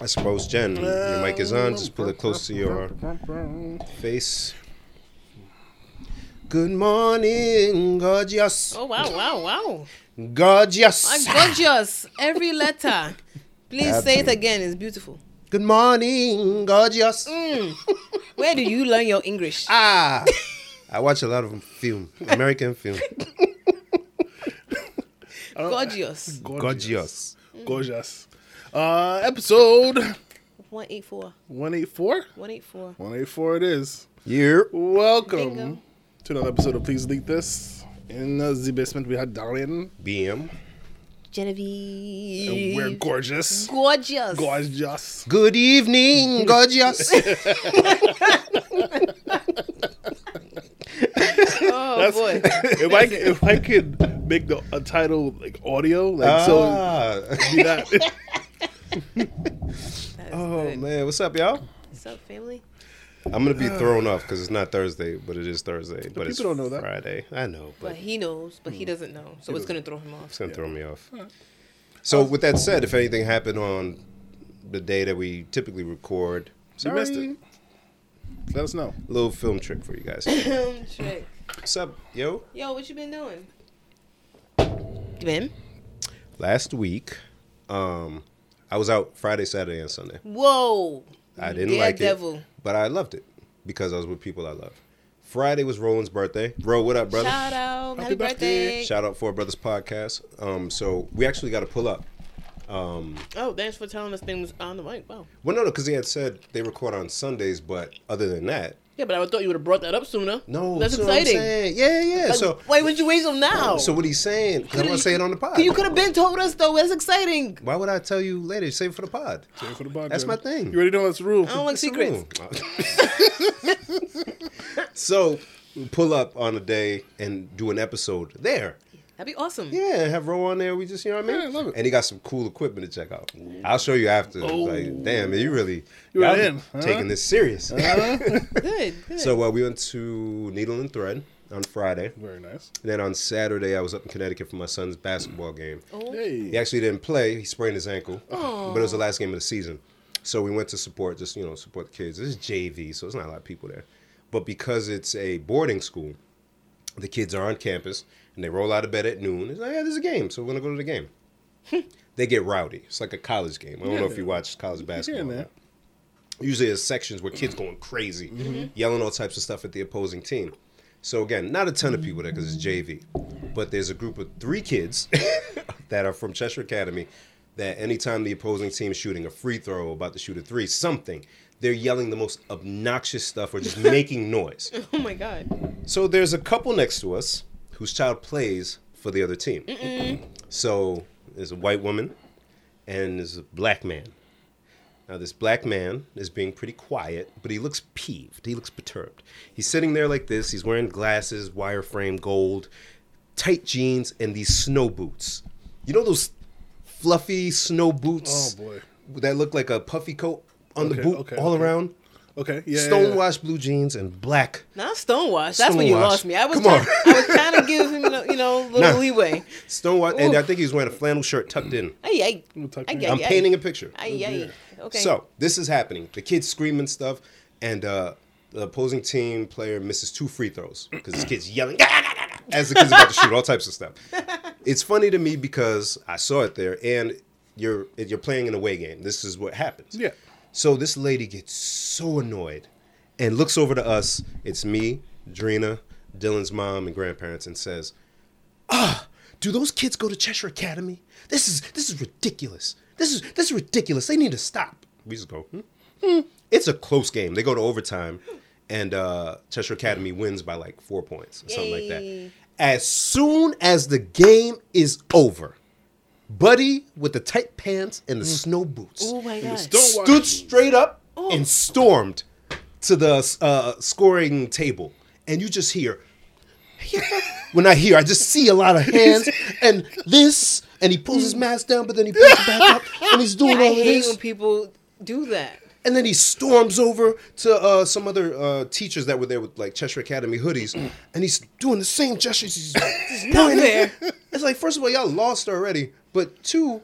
I suppose, Jen, your mic is on. Just pull it close to your face. Good morning, gorgeous. Oh wow, wow, wow! Gorgeous. I'm gorgeous. Every letter. Please say it again. It's beautiful. Good morning, gorgeous. Mm. Where do you learn your English? Ah, I watch a lot of film, American film. Gorgeous. Gorgeous. Gorgeous. Uh, episode One eight four. 184? One eight four. 184 it is. Yeah. Welcome Bingo. to another episode of Please Leak This. In uh, the basement, we had Darlene. BM. Genevieve. And we're gorgeous. gorgeous. Gorgeous. Good evening, gorgeous. Oh That's- boy. if I if I could make the a title like audio, like so, Ah. be that. That's Oh good. man, what's up, y'all? What's up, family? I'm gonna be thrown off because it's not Thursday, but it is Thursday. But it's people don't know that. Friday. I know, but But he knows, but he doesn't know, so it's gonna throw him off. it's gonna throw me off. So with that said, if anything happened on the day that we typically record, You missed sorry. it. Let us know. Little film trick for you guys. Film Trick. What's up, yo? Yo, what you been doing? You been? Last week, um, I was out Friday, Saturday, and Sunday. Whoa. I didn't like Daredevil. it, but I loved it because I was with people I love. Friday was Roland's birthday. Bro, what up, brother? Shout out. Happy Happy, birthday. birthday. Shout out for Brothers Podcast. Um, so we actually got to pull up. Um, Oh, thanks for telling us things on the mic. Wow. well, no, no, because he had said they record on Sundays, but other than that, Yeah, but I thought you would have brought that up sooner. no. That's what I'm exciting. saying. Yeah, yeah. Like, so, why would you wait till now? so what he's saying? 'cause I'm gonna say it on the pod. You could have been told us though. That's exciting. Why would I tell you later? Save it for the pod. Save it for the podcast. That's my thing. You already know that's the rule. I don't like secrets. so pull up on a day and do an episode there. That'd be awesome. Yeah, have Ro on there. We just, you know what I mean? Yeah, I love it. And he got some cool equipment to check out. I'll show you after. Oh. Like, damn, man, you really You y'all were be in, huh? taking this serious. Good. Good. so uh, we went to Needle and Thread on Friday. Very nice. And Then on Saturday, I was up in Connecticut for my son's basketball game. oh, Hey. He actually didn't play. He sprained his ankle, Aw. but it was the last game of the season. So we went to support, just you know, support the kids. This is JV, so there's not a lot of people there. But because it's a boarding school, the kids are on campus and they roll out of bed at noon. It's like, yeah, there's a game, so we're gonna go to the game. they get rowdy. It's like a college game. I don't know if you watch college basketball. man. Usually, there's sections where kids going crazy, mm-hmm. Mm-hmm. yelling all types of stuff at the opposing team. So again, not a ton of people there because it's JV, but there's a group of three kids that are from Cheshire Academy. That anytime the opposing team is shooting a free throw, about to shoot a three, something, they're yelling the most obnoxious stuff or just making noise. oh my god. So there's a couple next to us whose child plays for the other team. So there's a white woman and there's a black man. Now this black man is being pretty quiet, but he looks peeved. He looks perturbed. He's sitting there like this. He's wearing glasses, wireframe gold, tight jeans, and these snow boots. You know those fluffy snow boots Oh boy. that look like a puffy coat on the boot okay, all okay. around? Okay. Yeah. yeah, Stonewashed blue jeans and black Not stonewash. That's when you Stonewash. lost me. I was Come trying, on. I was trying to give him, you know, a little Nah. leeway. Stonewash, and I think he was wearing a flannel shirt tucked in. Ay, ay. We'll tuck in. ay, I'm ay. painting a picture. Ay, ay. Okay. So this is happening. The kid's screaming stuff, and uh, the opposing team player misses two free throws because this kid's yelling as the kid's about to shoot all types of stuff. It's funny to me because I saw it there, and you're you're playing an away game. This is what happens. Yeah. So this lady gets so annoyed and looks over to us. It's me, Drina, Dylan's mom, and grandparents, and says, "Ah, do those kids go to Cheshire Academy? This is this is ridiculous. This is this is ridiculous. They need to stop." We just go, hmm? Hmm. It's a close game. They go to overtime, and uh, Cheshire Academy wins by like four points or something like that. As soon as the game is over, Buddy with the tight pants and the snow boots Oh my god. Stood straight up and stormed to the uh, scoring table, and you just hear. when I hear, I just see a lot of hands and this, and he pulls his mask down, but then he pulls it back up, and he's doing I all of hate this, when people do that. and then he storms over to uh, some other uh, teachers that were there with like Cheshire Academy hoodies, and he's doing the same gestures. He's Not pointing. fair. It's like, first of all, y'all lost already, but two,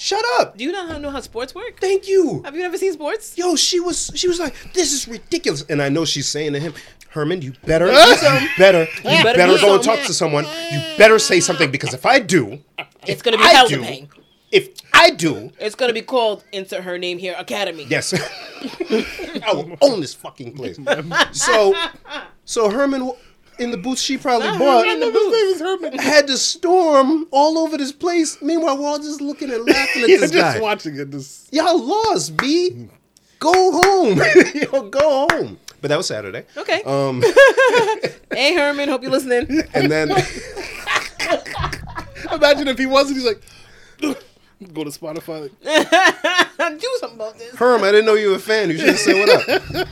Shut up. Do you not know how sports work? Thank you. Have you never seen sports? Yo, she was she was like, this is ridiculous. And I know she's saying to him, Herman, you better you better you better better, go and talk to someone. You better say something because if I do, It's gonna be I hell to do, pay. if I do, It's gonna be called insert her name here Academy. yes, I will own this fucking place. So, so Herman w- in the boots she probably Not bought Herman in the His name had to storm all over this place. Meanwhile, we're all just looking and laughing at Yeah, this just guy. watching it. Just Y'all lost, B. Go home. Yo, go home. But that was Saturday. Okay. Um, Hey Herman, hope you're listening. and then imagine if he wasn't. He's like, go to Spotify. Like, Do something about this. Herm, I didn't know you were a fan. You should have said what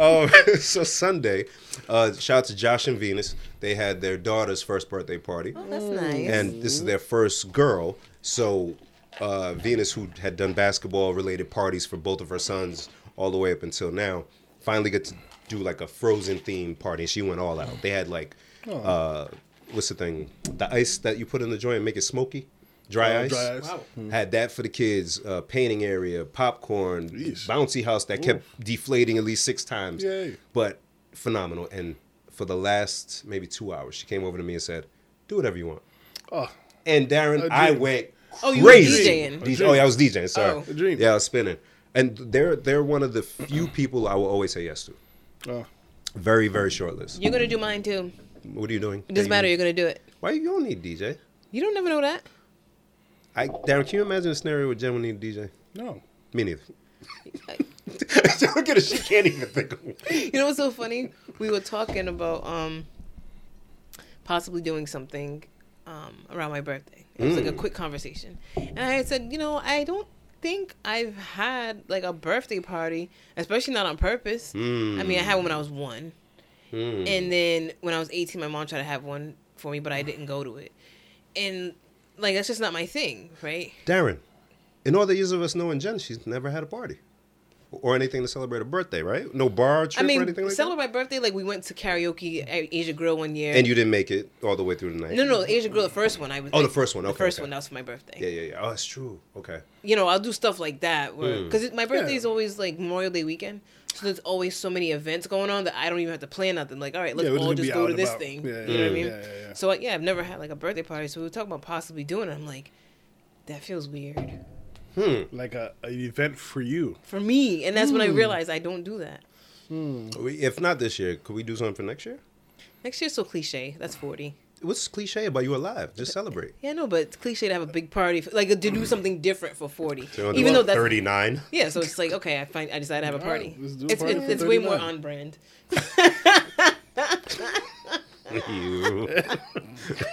up. um, so Sunday, uh, shout out to Josh and Venus. They had their daughter's first birthday party, Oh, that's nice. and this is their first girl. So uh, Venus, who had done basketball-related parties for both of her sons all the way up until now, finally got to do like a Frozen themed party. And she went all out. They had like, uh, what's the thing? The ice that you put in the joint and make it smoky. Dry uh, ice. dry ice. Wow. Had that for the kids, uh, painting area, popcorn, Yeesh. bouncy house that kept deflating at least six times. Yay. But phenomenal. And for the last maybe two hours, she came over to me and said, "Do whatever you want." Oh, And Darren, I dream. went Oh, you were crazy. DJing. Oh, yeah, I was DJing. Sorry, Oh. A dream. Yeah, I was spinning. And they're they're one of the few people I will always say yes to. oh. Very very short list. You're gonna do mine too. What are you doing? It doesn't matter. You're gonna do it. Why you don't need DJ? You don't never know that. I Darren, can you imagine a scenario where Jen would need a DJ? No. Me neither. Look at her. She can't even think of one. You know what's so funny? We were talking about um possibly doing something um around my birthday. It was like a quick conversation. And I said, you know, I don't think I've had like a birthday party, especially not on purpose. I mean, I had one when I was 1. Mm. And then when I was 18, my mom tried to have one for me, but I didn't go to it. And like that's just not my thing, right? Darren, in all the years of us knowing Jen, she's never had a party or anything to celebrate a birthday, right? No bar trip I mean, or anything like celebrate my birthday. Like we went to karaoke at Asia Grill one year. And you didn't make it all the way through the night. no, no, Asia Grill, the first one. I was. Oh, the first one, The first okay. one. That was for my birthday. Yeah, yeah, yeah. Oh, that's true. Okay. You know, I'll do stuff like that Hmm. because my birthday Yeah. is always like Memorial Day weekend. So there's always so many events going on that I don't even have to plan nothing. Like, all right, let's Yeah, all gonna just go to and this about. thing. Yeah, you know what I mean? yeah, yeah, yeah. So yeah, I've never had like a birthday party. So we were talking about possibly doing it. I'm like, that feels weird Like a an event for you. for me, and that's when Hmm. I realized I don't do that. We- If not this year, could we do something for next year? Next year's so cliche. That's forty. What's cliche about you alive? Just celebrate. Yeah, no, but it's cliche to have a big party, for, like to do mm. something different for forty. So you Even though that's 39. yeah, so it's like okay, I find I decided to have a All right, party. let's do a it's party it's, for it's way more on brand. you.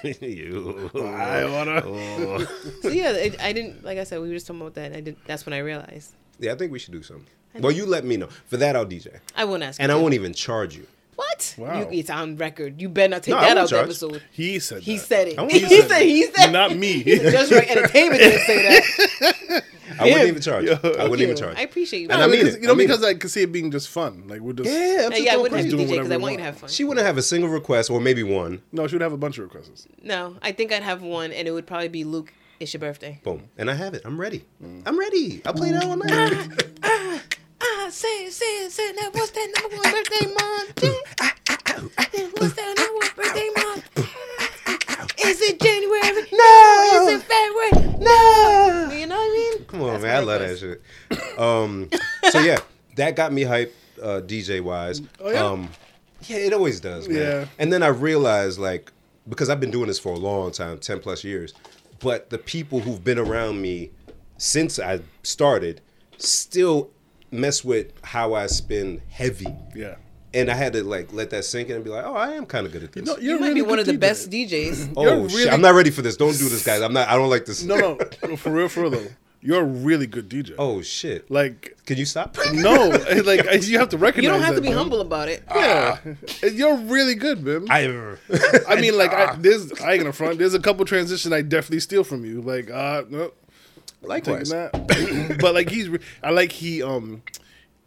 you. I wanna. Oh. So yeah, it, I didn't like I said we were just talking about that. And I did. That's when I realized Yeah, I think we should do something. Well, you let me know. For that, I'll DJ. I won't ask. And you I won't even charge you. What? Wow. You, it's on record. You better not take No, that won't out the episode. He said. He that. said it. I won't He, use said. that. He said. Not me. Just right. Entertainment didn't say that. I wouldn't even charge. Yo, I wouldn't Thank even charge. I appreciate you. And No, I mean because, it. You know, I mean because it. I could see it being just fun. Like we're just. Yeah, I'm Yeah, just yeah, I wouldn't have crazy. to doing DJ because I we want you to have fun. She wouldn't have a single request, or maybe one. No, she would have a bunch of requests. no, I think I'd have one, and it would probably be Luke. It's your birthday. Boom, and I have it. I'm ready. Mm. I'm ready. I'll play that all night. Say it, say it, say it. Now, what's that number one birthday month? What's that number one birthday month? Is it January? No! Is it February? no. You know what I mean? Come on, That's man. I love that shit. Um, so yeah, that got me hyped, uh, DJ wise. Oh, yeah? Um, yeah, it always does, man. Yeah. And then I realized, like, because I've been doing this for a long time, ten plus years, but the people who've been around me since I started still mess with how I spin heavy. Yeah. And I had to like let that sink in and be like, oh, I am kind of good at this. No, You you're might really be one of the DJ. best DJs. oh you're shit! I'm not ready for this. Don't do this, guys. I'm not. I don't like this. No, no, no, for real, for real though. You're a really good DJ. oh shit! Like, Can you stop? no, like you have to recognize. You don't have to be man. humble about it. Yeah, you're really good, man. I, I. mean, like, I, there's I ain't gonna front. There's a couple transitions I definitely steal from you. Like, uh, no, taking Likewise. that. but like, he's. I like he um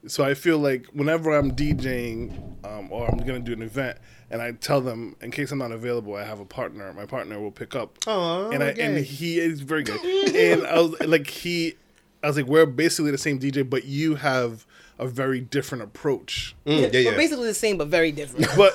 So I feel like whenever I'm DJing um, or I'm gonna do an event, and I tell them in case I'm not available, I have a partner. My partner will pick up. Aw, and I okay. and he is very good. and I was like he, I was like we're basically the same DJ, but you have a very different approach. Mm, yeah, We're yeah. basically the same, but very different. But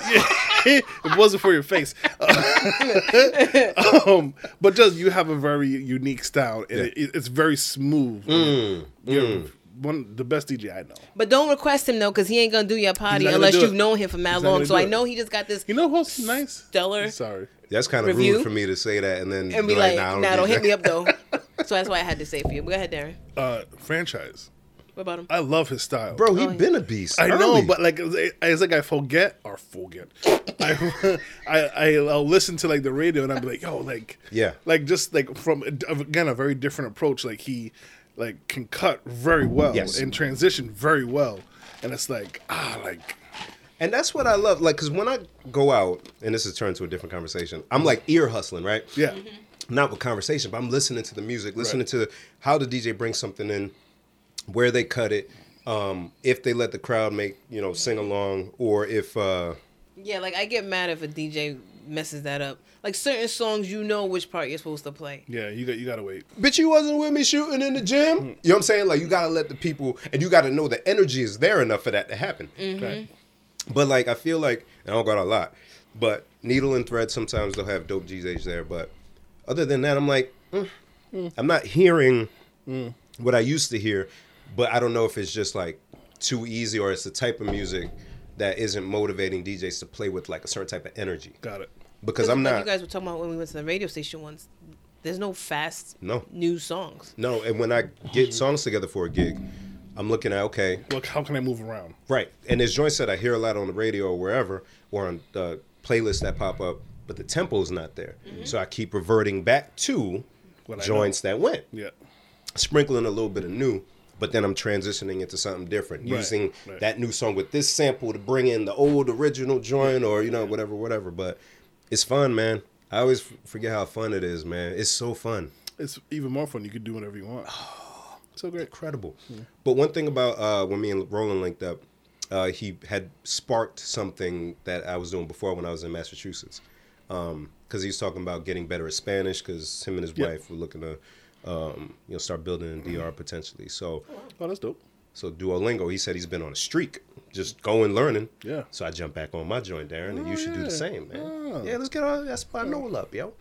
it wasn't for your face. um, but just you have a very unique style, and it, it's very smooth. Mm, You're one the best DJ I know. But don't request him though, because he ain't gonna do your party unless you've it. known him for mad He's long. So I know he just got this You know who's nice? stellar Sorry. That's kind of Review? rude for me to say that and then and be like, nah, nah, don't hit me up though. so that's why I had to say for you. Go ahead, Darren. Uh, franchise. What about him? I love his style. Bro, he Oh, yeah. been a beast. I know, but like it's it's like I forget or forget. I, I I I'll listen to like the radio and I'll be like, yo, like Yeah. like just like from again a very different approach. Like he like can cut very well Yes. and transition very well, and it's like ah like And that's what I love. Like, because when I go out, and this is turned to a different conversation, I'm like ear hustling, right? yeah. Not with conversation, but I'm listening to the music, listening to how the DJ brings something in, where they cut it, um, if they let the crowd make, you know, sing along, or if, uh, Yeah, like I get mad if a DJ messes that up. Like certain songs, you know which part you're supposed to play. Yeah, you got you gotta wait. bitch, you wasn't with me shooting in the gym. You know what I'm saying? Like, you gotta let the people, and you gotta know the energy is there enough for that to happen. Okay. But like I feel like and I don't got a lot, but needle and thread sometimes they'll have dope DJs there. But other than that, I'm like, mm, I'm not hearing what I used to hear. But I don't know if it's just like too easy or it's the type of music that isn't motivating DJs to play with like a certain type of energy. Got it. Because I'm like not. You guys were talking about when we went to the radio station once. There's no fast No. new songs. No, and when I get songs together for a gig, I'm looking at okay, Look, how can I move around? Right. And there's joints that I hear a lot on the radio or wherever or on the playlists that pop up, but the tempo's not there. Mm-hmm. So I keep reverting back to What joints that went, Yeah. sprinkling a little bit of new, but then I'm transitioning into something different, Right, using right. that new song with this sample to bring in the old original joint or, you know, whatever, whatever. But it's fun, man. I always forget how fun it is, man. It's so fun. It's even more fun. You could do whatever you want. So great. incredible. But one thing about uh, when me and Roland linked up, uh, he had sparked something that I was doing before when I was in Massachusetts. Because he was talking about getting better at Spanish because him and his Yeah. wife were looking to, um, you know, start building in DR potentially. So, Oh, that's dope. so Duolingo, he said he's been on a streak, just going learning. Yeah. So I jumped back on my joint, Darren, and you should do the same, man. Oh. Yeah, let's get our Espanol up, yo.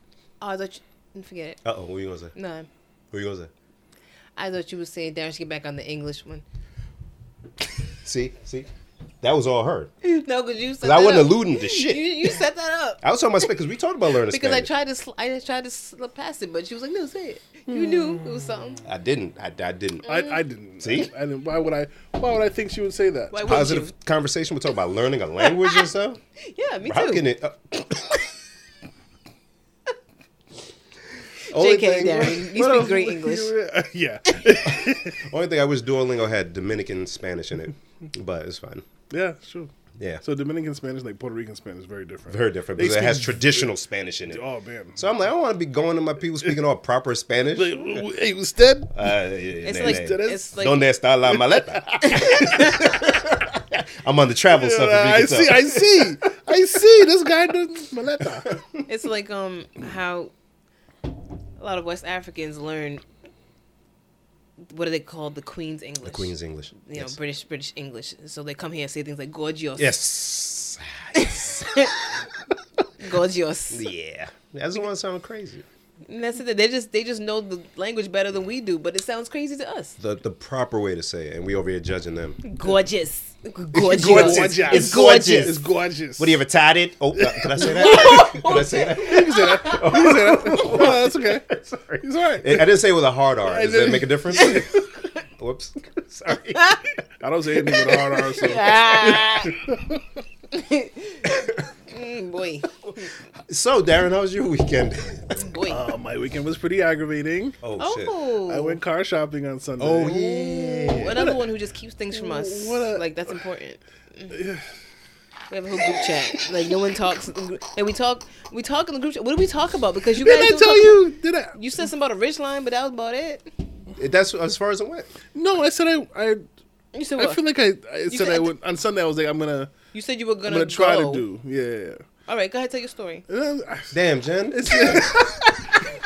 Oh, I thought you forget it. Uh oh, what you gonna say? No, What you gonna say? I thought you would saying Darren should get back on the English one. See, see, that was all her. no, because you said Because I wasn't up. alluding to shit. you set that up. I was talking about Spanish because we talked about learning Because I tried to, sl- I tried to slip past it, but she was like, "No, say it." You knew it was something. I didn't. I, I didn't. I, I didn't. See? I, didn't. Why would I? Why would I think she would say that? Why wouldn't Positive you? conversation. We talk about learning a language and stuff. Yeah, me How too. can it? Uh, Only JK, thing- Darren, you speak great English. yeah. Only thing I wish Duolingo had Dominican Spanish in it, but it's fine. yeah. Sure. Yeah, So Dominican Spanish, like Puerto Rican Spanish, is very different. very different because it has speak- traditional Spanish in it. Oh man. So I'm like, I don't want to be going to my people speaking all proper Spanish. Like, hey, usted. Uh, It's nah, like nah. it's like Donde está la maleta? I'm on the travel stuff. I see. tell. I see. I see. This guy does maleta. it's like um how a lot of West Africans learn what are they called the Queen's English. The Queen's English. you know. British British English. So they come here and say things like gorgeous. Yes. Gorgeous. yeah. That's the one sounding crazy. And that's it. They just they just know the language better than we do, but it sounds crazy to us. The the proper way to say it, and we over here judging them. Gorgeous. Gorgeous. Gorgeous. It's gorgeous. It's gorgeous. What do you ever tied it? Oh, uh, can I say that? can I say that? You can say that. You can say that. No, that's okay. Sorry. It's all right. I didn't say it with a hard R. Does that make a difference? Whoops. Sorry. I don't say anything with a hard R. So. Mm, boy, So, Darren, how was your weekend? boy. Uh, my weekend was pretty aggravating. oh, shit. oh, I went car shopping on Sunday. Oh, yeah. another one who just keeps things from us. What a- like that's important. Yeah. We have a whole group chat. Like no one talks, and we talk. We talk in the group chat. What do we talk about? Because you guys Did I don't tell talk- you? Did I? You said something about a ridge line, but that was about it. That's as far as it went. No, I said I. I You said I what? feel like I, I said said I at would on Sunday. I was like, I'm gonna, you said you were I'm gonna, gonna try go. to do. Yeah. All right, go ahead, tell your story. And then I- Damn, Jen.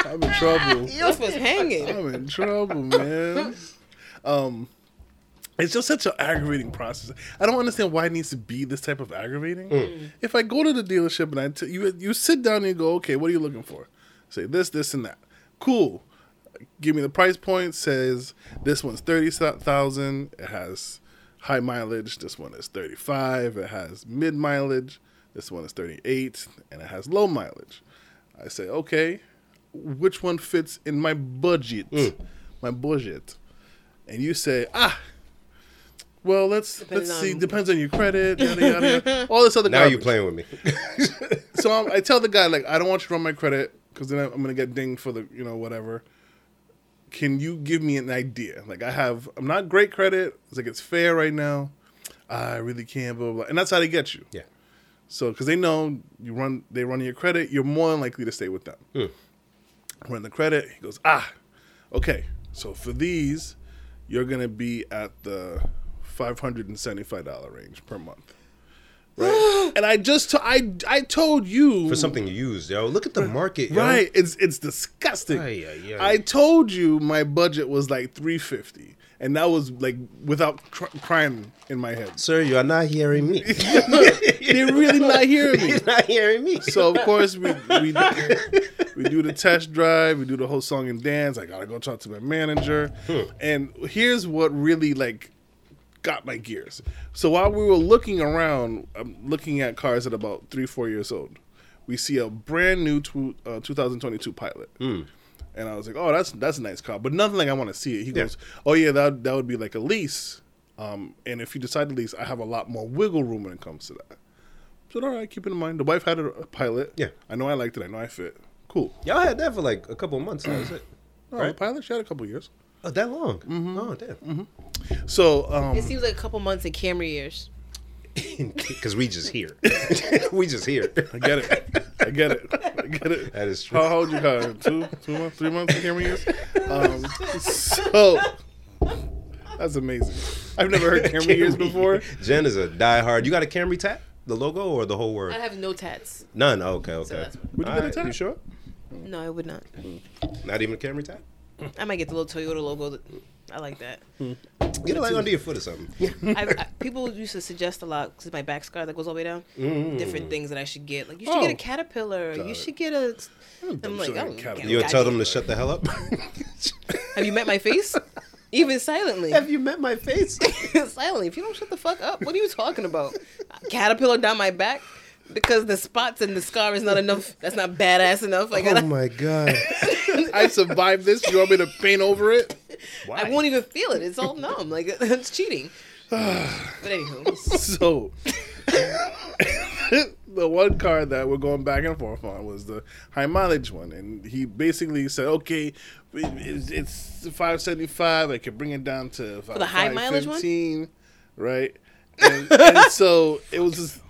I'm in trouble. This was hanging. I'm in trouble, man. Um, it's just such an aggravating process. I don't understand why it needs to be this type of aggravating. If I go to the dealership and I t- you you sit down and you go, okay, what are you looking for? Say this, this, and that. Cool. Give me the price point. Says this one's thirty thousand. It has high mileage. This one is thirty five. It has mid mileage. This one is thirty eight, and it has low mileage. I say, okay, which one fits in my budget? My budget. And you say, ah, well, let's Depends let's see. on- Depends on your credit, yada yada. yada. All this other. now you garbage. playing with me. So I'm, I tell the guy like, I don't want you to run my credit because then I'm gonna get dinged for the you know whatever. Can you give me an idea? Like I have, I'm not great credit. It's like it's fair right now. I really can't, blah blah. blah. And that's how they get you. yeah. So because they know you run, they run your credit, you're more than likely to stay with them. Hmm. Run the credit. He goes, ah, okay. So for these, you're gonna be at the five hundred and seventy-five dollar range per month. Right. and I just, t- I, I told you For something used, yo. Look at the market, yo. Right. It's it's disgusting. Ay, ay, ay. I told you my budget was like three fifty, and that was like without cr- crying in my head. Sir, you are not hearing me. They're really not hearing me. You're not hearing me. So of course we we we do the test drive, we do the whole song and dance. I gotta go talk to my manager, hmm. and here's what really like got my gears. So while we were looking around, I'm looking at cars at about three four years old. We see a brand new tw- uh, 2022 Pilot. And I was like, "Oh, that's that's a nice car," but nothing like I want to see it. He Yeah. goes, "Oh yeah, that that would be like a lease, um, and if you decide to lease, I have a lot more wiggle room when it comes to that." I said, "All right, keep it in mind." The wife had a, a Pilot. Yeah. I know I liked it. I know I fit. Cool. Y'all had that for like a couple of months. That was it. Oh, the Pilot. She had a couple years. Oh, that long? Mm-hmm. Oh, damn. So um, It seems like a couple months in Camry years. Because we just here. we just here. I get it. I get it. I get it. That is true. How, how old you got? Two, two months, three months, Camry years. Um, so that's amazing. I've never heard Camry years before. Jen is a diehard. You got a Camry tat? The logo or the whole word? I have no tats. None. Oh, okay, okay. that's- Would you All get a tat? You sure? No, I would not. Not even a Camry tat? I might get the little Toyota logo. That, I like that. Get it like under your foot or something. I, I, people used to suggest a lot because my back scar that goes all the way down. Mm. Different things that I should get. Like you should get Oh. a caterpillar. Got you it. should get a. I'm I'm like, oh, You would tell them to shut the hell up? Have you met my face? Even silently. Have you met my face? silently. If you don't shut the fuck up, what are you talking about? Caterpillar down my back because the spots and the scar is not enough. That's not badass enough. Like oh my god. I survived this. You want me to paint over it? I won't even feel it. It's all numb. Like that's cheating. but anywho, So the one car that we're going back and forth on was the high mileage one, and he basically said, "Okay, it's, it's five seventy five. I can bring it down to for the high mileage one? right?" And, and so it was just.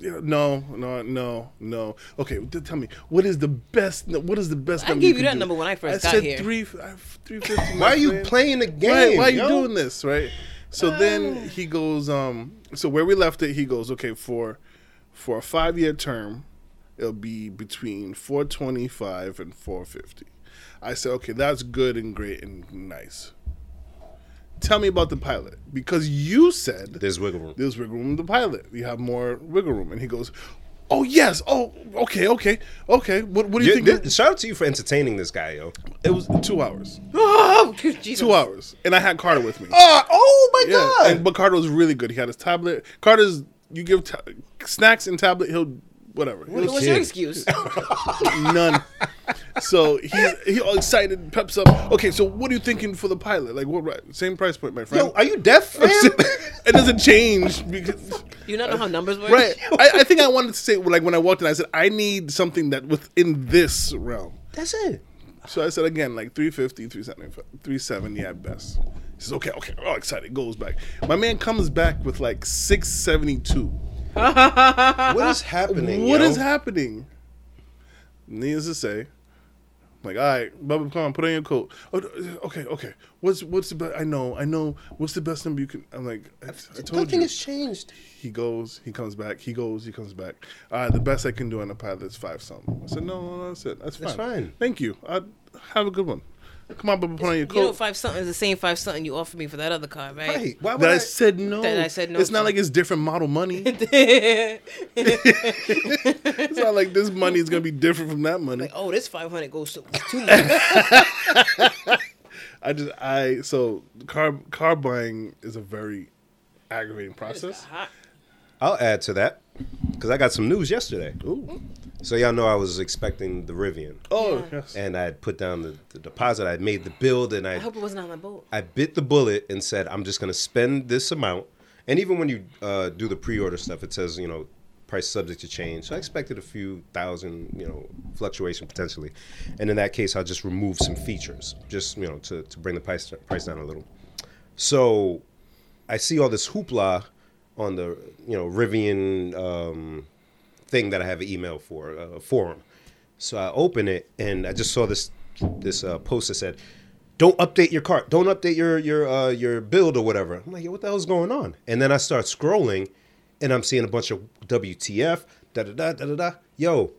You no, no, no, no. Okay, t- tell me what is the best? What is the best? I number gave you that do? number when I first I got said here. Three, three fifty. Why are you playing the game? Right, why are you yo? doing this, right? So then he goes, um, so where we left it, he goes, okay, for for a five year term, it'll be between four twenty five and four fifty. I said, okay, that's good and great and nice. Tell me about the pilot because you said There's wiggle room. there's wiggle room in the pilot. You have more wiggle room, and he goes, oh yes, oh okay, okay, okay. What, what do you You- think? th- shout out to you for entertaining this guy, yo. it was two hours, oh, Jesus. two hours, and I had Carter with me. Uh, oh my Yeah, and, but Carter was really good. He had his tablet. Carter's you give ta- snacks and tablet, he'll whatever. He'll- What's kid. your excuse? none. So he's he all excited, peps up. Okay, so what are you thinking for the pilot? Like what? right- Same price point, my friend. Yo, are you deaf, fam? it doesn't change because Do you not know how numbers work? right. I, I think I wanted to say like when I walked in, I said I need something that within this realm. That's it. So I said again, like 350, 370, 370 at best. He says, okay, okay, all excited, goes back. My man comes back with like 672. What is happening? What yo? is happening? Needless to say, I'm like, all right, Bubba, come on, put on your coat. Oh, okay, okay. What's what's the best? I know, I know. What's the best number you can? I'm like, I, I told Nothing you. has changed. He goes, he comes back. He goes, he comes back. All right, the best I can do on the pilot is five something. I said, no, no, no, that's it. That's fine. That's fine. Thank you. I have a good one. Come on, Bubba, put on your You know, coat. five something is the same five something you offered me for that other car, right? Right. Why would that I I? said no. That I said no It's not to. like it's different model money. it's not like this money is gonna be different from that money. like, oh, this five hundred goes to too much. I just I so car car buying is a very aggravating process. I'll add to that because I got some news yesterday. Ooh. So y'all know I was expecting the Rivian, Oh Yeah. yes. and I had put down the, the deposit. I made the build, and I I hope it wasn't on the boat. I bit the bullet and said I'm just gonna spend this amount. And even when you uh, do the pre-order stuff, it says you know price subject to change. So I expected a few thousand, you know, fluctuation potentially. And in that case, I'll just remove some features, just you know, to, to bring the price price down a little. So I see all this hoopla on the you know Rivian um, thing that I have an email for a forum. So I open it and I just saw this this uh, post that said, "Don't update your cart. Don't update your your uh, your build or whatever." I'm like, Yo, "What the hell's going on?" And then I start scrolling, and I'm seeing a bunch of WTF da da da da da da. Yo,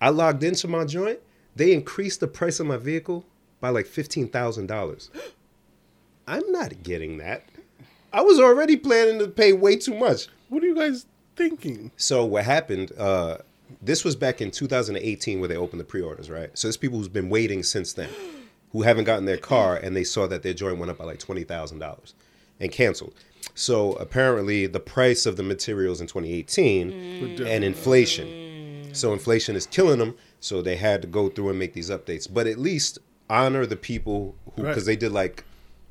I logged into my joint. They increased the price of my vehicle by like fifteen thousand dollars. I'm not getting that. I was already planning to pay way too much. What are you guys thinking? So what happened? Uh, this was back in 2018 where they opened the pre-orders, right? So there's people who's been waiting since then, who haven't gotten their car, and they saw that their joint went up by like twenty thousand dollars, and canceled. So apparently, the price of the materials in 2018 and inflation. So inflation is killing them. So they had to go through and make these updates. But at least honor the people who, because Right. they did like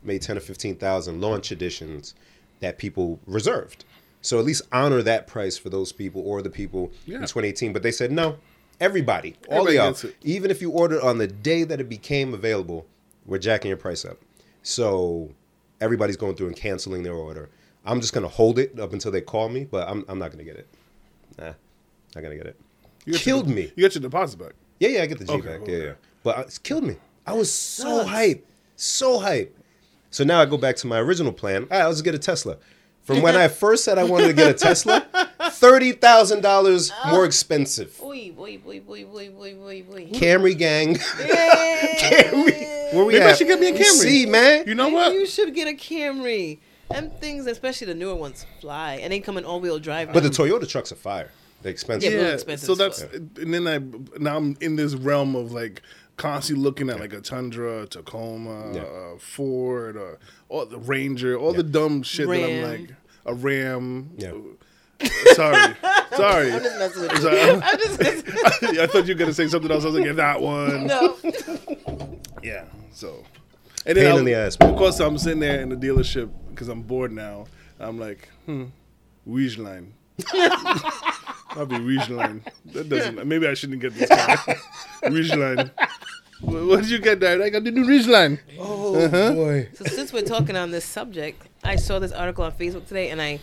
maybe 10 or 15,000 launch editions that people reserved. So at least honor that price for those people or the people Yeah. in 2018. But they said no, everybody, all Everybody of y'all, even if you ordered on the day that it became available, we're jacking your price up. So everybody's going through and canceling their order. I'm just gonna hold it up until they call me, but I'm, I'm not gonna get it. Nah, not gonna get it. You Killed your, me. You got your deposit back. Yeah, yeah, I get the G Okay, back. okay. Yeah, yeah. But uh, it's killed me. I was so hype, so hype. So now I go back to my original plan. All right, let's get a Tesla. From when I first said I wanted to get a Tesla, thirty thousand dollars more expensive. Boy. Camry gang, Camry. Where we Maybe I at? should get me a Camry. See, man. You know Maybe what? You should get a Camry. Them things, especially the newer ones, fly, and they come in all-wheel drive. But the. Toyota trucks are fire. They're expensive. Yeah, yeah. expensive So that's fuck. and then I now I'm in this realm of like constantly looking at like a Tundra, a Tacoma, Yeah. a Ford, or, all the Ranger, all the dumb shit that I'm like a Ram. Yeah. Sorry, sorry. I'm just messing with you. Sorry. I'm just messing. I thought you were gonna say something else. I was like, yeah, that one. no. Yeah. So, and Pain I- in the ass, man. Of course, I'm sitting there in the dealership because I'm bored now. I'm like, hmm, Ridgeline. I'll be Ridgeline. That doesn't. Maybe I shouldn't get this car. Ridgeline. What what did you get there? I got the new Ridgeline. Oh uh-huh. boy. So since we're talking on this subject, I saw this article on Facebook today, and I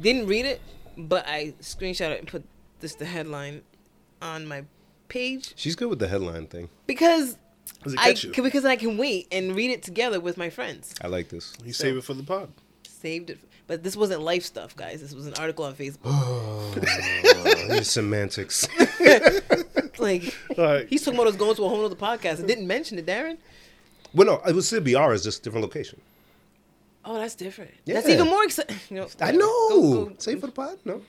didn't read it, but I screenshot it and put this the headline on my page She's good with the headline thing. because I can, because I can wait and read it together with my friends. I like this. You save it for the pod. Saved it, but this wasn't life stuff, guys. This was an article on Facebook. Oh, semantics. like All right. he's talking about us going to a whole other podcast and didn't mention it, Darren. well, no, it would still be ours, just different location. Oh, that's different. That's even more exciting. You know, I know. go- Save for the pod? No.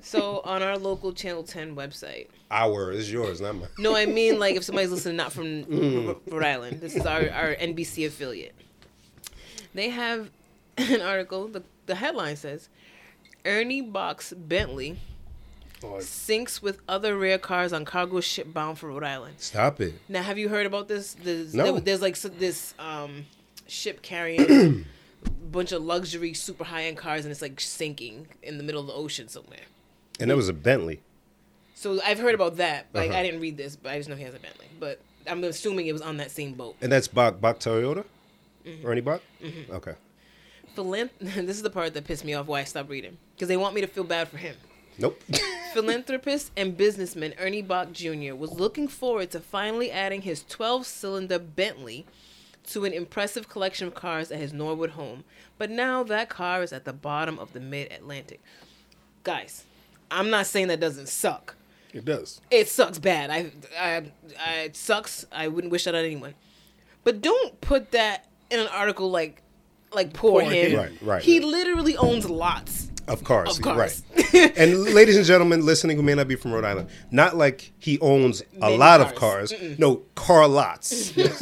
So on our local Channel 10 website. Our is yours, not mine. No, I mean like if somebody's listening not from R- Rhode Island. This is our, our NBC affiliate. They have an article. The, the headline says Ernie Boch's Bentley sinks with other rare cars on cargo ship bound for Rhode Island. Stop it. Now, have you heard about this? There's, No. there- there's like so- this um, ship carrying a bunch of luxury, super high end cars, and it's like sinking in the middle of the ocean somewhere. And that was a Bentley. So I've heard about that. Like Uh-huh. I didn't read this, but I just know he has a Bentley. But I'm assuming it was on that same boat. And that's Boch, Boch Toyota? Mm-hmm. Ernie Boch? Okay. This is the part that pissed me off. Why I stopped reading because they want me to feel bad for him. Nope. Philanthropist and businessman Ernie Boch Jr. was looking forward to finally adding his 12 cylinder Bentley to an impressive collection of cars at his Norwood home. But now that car is at the bottom of the mid Atlantic. Guys, I'm not saying that doesn't suck. It does. It sucks bad. I, I, I, it sucks. I wouldn't wish that on anyone. But don't put that in an article like, like poor, Poor him. him. Right, right. He literally owns lots Of cars, of cars. right? and ladies and gentlemen listening who may not be from Rhode Island, not like he owns a Many lot of cars. cars. No, car lots, Yes.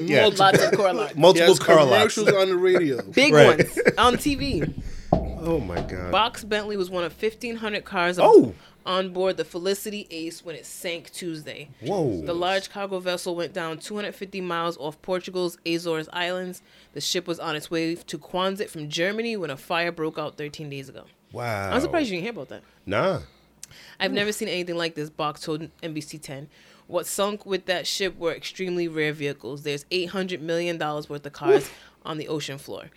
Yeah. multiple- lots of car lots. Multiple has car lots. on the radio. Big Right. ones on TV. Oh my god! Boch's Bentley was one of 1,500 cars on, Oh. On board the Felicity Ace when it sank Tuesday. Whoa! The large cargo vessel went down 250 miles off Portugal's Azores Islands. The ship was on its way to Quonset from Germany when a fire broke out 13 days ago. wow! I'm surprised you didn't hear about that. Nah, I've never seen anything like this, Boch told NBC 10. What sunk with that ship were extremely rare vehicles. There's $800 million worth of cars on the ocean floor.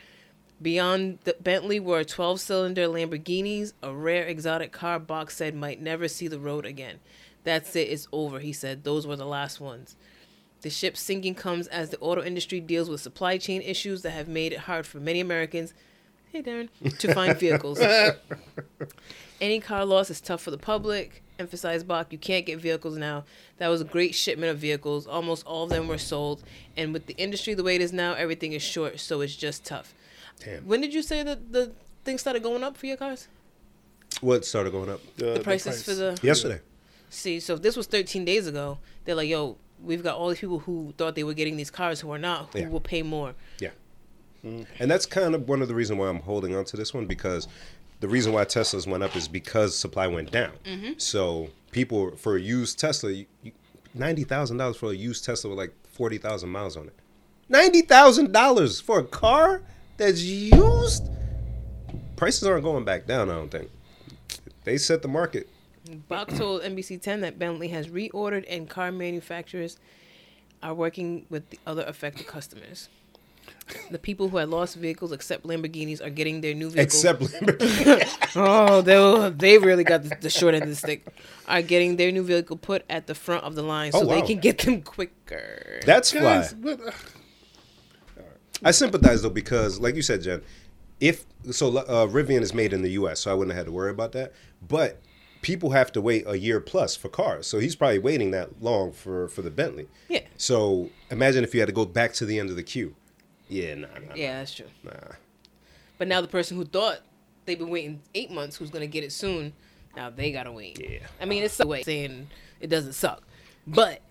Beyond the Bentley were 12 cylinder Lamborghinis, a rare exotic car Boch said might never see the road again. That's it, it's over, he said. Those were the last ones. The ship's sinking comes as the auto industry deals with supply chain issues that have made it hard for many Americans, hey Darren, to find vehicles. Any car loss is tough for the public. Emphasized Boch, you can't get vehicles now. That was a great shipment of vehicles. Almost all of them were sold. And with the industry the way it is now, everything is short, so it's just tough. Damn. When did you say that the things started going up for your cars? What started going up uh, The, The prices for the yesterday? see. So if this was 13 days ago, they're like, yo, we've got all these people who thought they were getting these cars who are not, who Yeah. will pay more. Yeah. Mm-hmm. And that's kind of one of the reasons why I'm holding on to this one because the reason why Teslas went up is because supply went down. Mm-hmm. So people for a used Tesla, you, you, ninety thousand dollars for a used Tesla with like forty thousand miles on it. Ninety thousand dollars for a car that's used. Prices aren't going back down. I don't think. They set the market. Boch told NBC 10 that Bentley has reordered and car manufacturers are working with the other affected customers. The people who had lost vehicles, except Lamborghinis, are getting their new vehicles. Except Lamborghini. oh, they they really got the, the short end of the stick. Are getting their new vehicle put at the front of the line so Oh, they can get them quicker. That's fly. Guys, but, uh, I sympathize though because, like you said, Jen, if so, uh, Rivian is made in the U.S., so I wouldn't have had to worry about that. But people have to wait a year plus for cars, so he's probably waiting that long for for the Bentley. Yeah. So imagine if you had to go back to the end of the queue. Yeah, nah, nah, Yeah, that's true. nah. But now the person who thought they've been waiting eight months, who's gonna get it soon, now they gotta wait. Yeah. I mean, it's a way saying it doesn't suck, but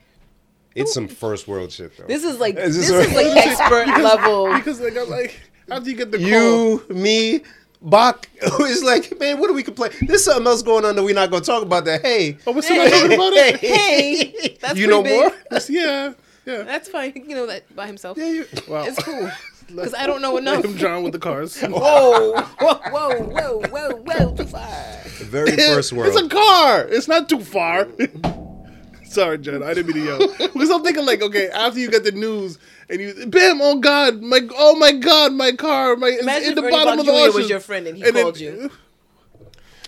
It's some first world shit though. this is like this this is right? like expert level. because they got like, after you get the call, you, me, Boch. It's like, man, what do we complain? There's something else going on that we're not going to talk about. That hey, oh, we're still talking about it. Hey, that's you know pretty more? That's- yeah, yeah. That's fine. You know that by himself. Yeah, you. Wow. It's cool. Because I don't know Let enough. him John with the cars. Whoa, whoa, whoa, whoa, whoa, whoa, too far. Very first world. It's a car. It's not too far. Sorry, Jen. I didn't mean to yell. Because I'm thinking like, okay, after you get the news and you, bam, oh God, my, oh my God, my car, my, Imagine in the bottom of the Jr. ocean. was your friend and he then- called you.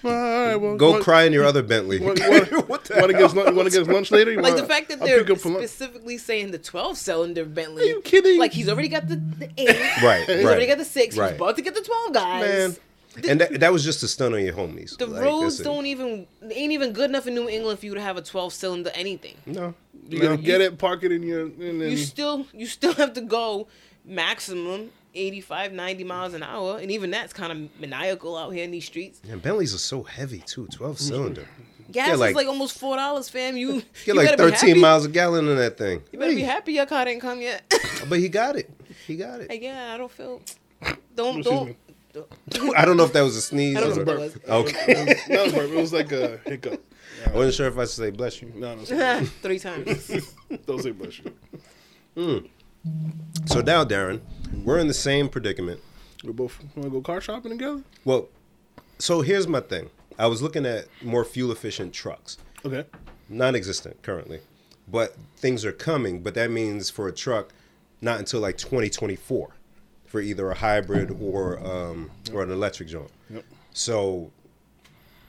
Well, all right, well, Go want- cry in your other Bentley. Want, want, What the want to get lunch, want to get lunch later? You Like wanna- the fact that I'll they're pick lunch. specifically saying the 12 cylinder Bentley. Are you kidding? Like he's already got the, the 8. Right, He's right. already got the 6. Right. He's about to get the 12 guys. Man. And that, that was just to stun on your homies. The Like, roads don't even ain't even good enough in New England for you to have a 12 cylinder anything. No. You no. gotta get it, park it in your, and then You still you still have to go maximum 85 90 miles an hour and even that's kind of maniacal out here in these streets. Man, Bentleys are so heavy too. Twelve mm-hmm. cylinder. Gas Get is like- like almost four dollars, fam. You Get like thirteen miles a gallon in that thing. You better be happy your car didn't come yet. But he got it. He got it. Like, yeah, I don't feel. Don't don't. Me. I don't know if that was a sneeze. I don't or- know what that Okay. that was, it was like a hiccup. I wasn't sure if I should say bless you. No, no. Three times. don't say bless you. Hmm. So now, Darren, we're in the same predicament. We both want to go car shopping together. Well, so here's my thing. I was looking at more fuel efficient trucks. Okay. non-existent currently, but things are coming. But that means for a truck, not until like 2024, for either a hybrid or um, or an electric joint. Yep. So,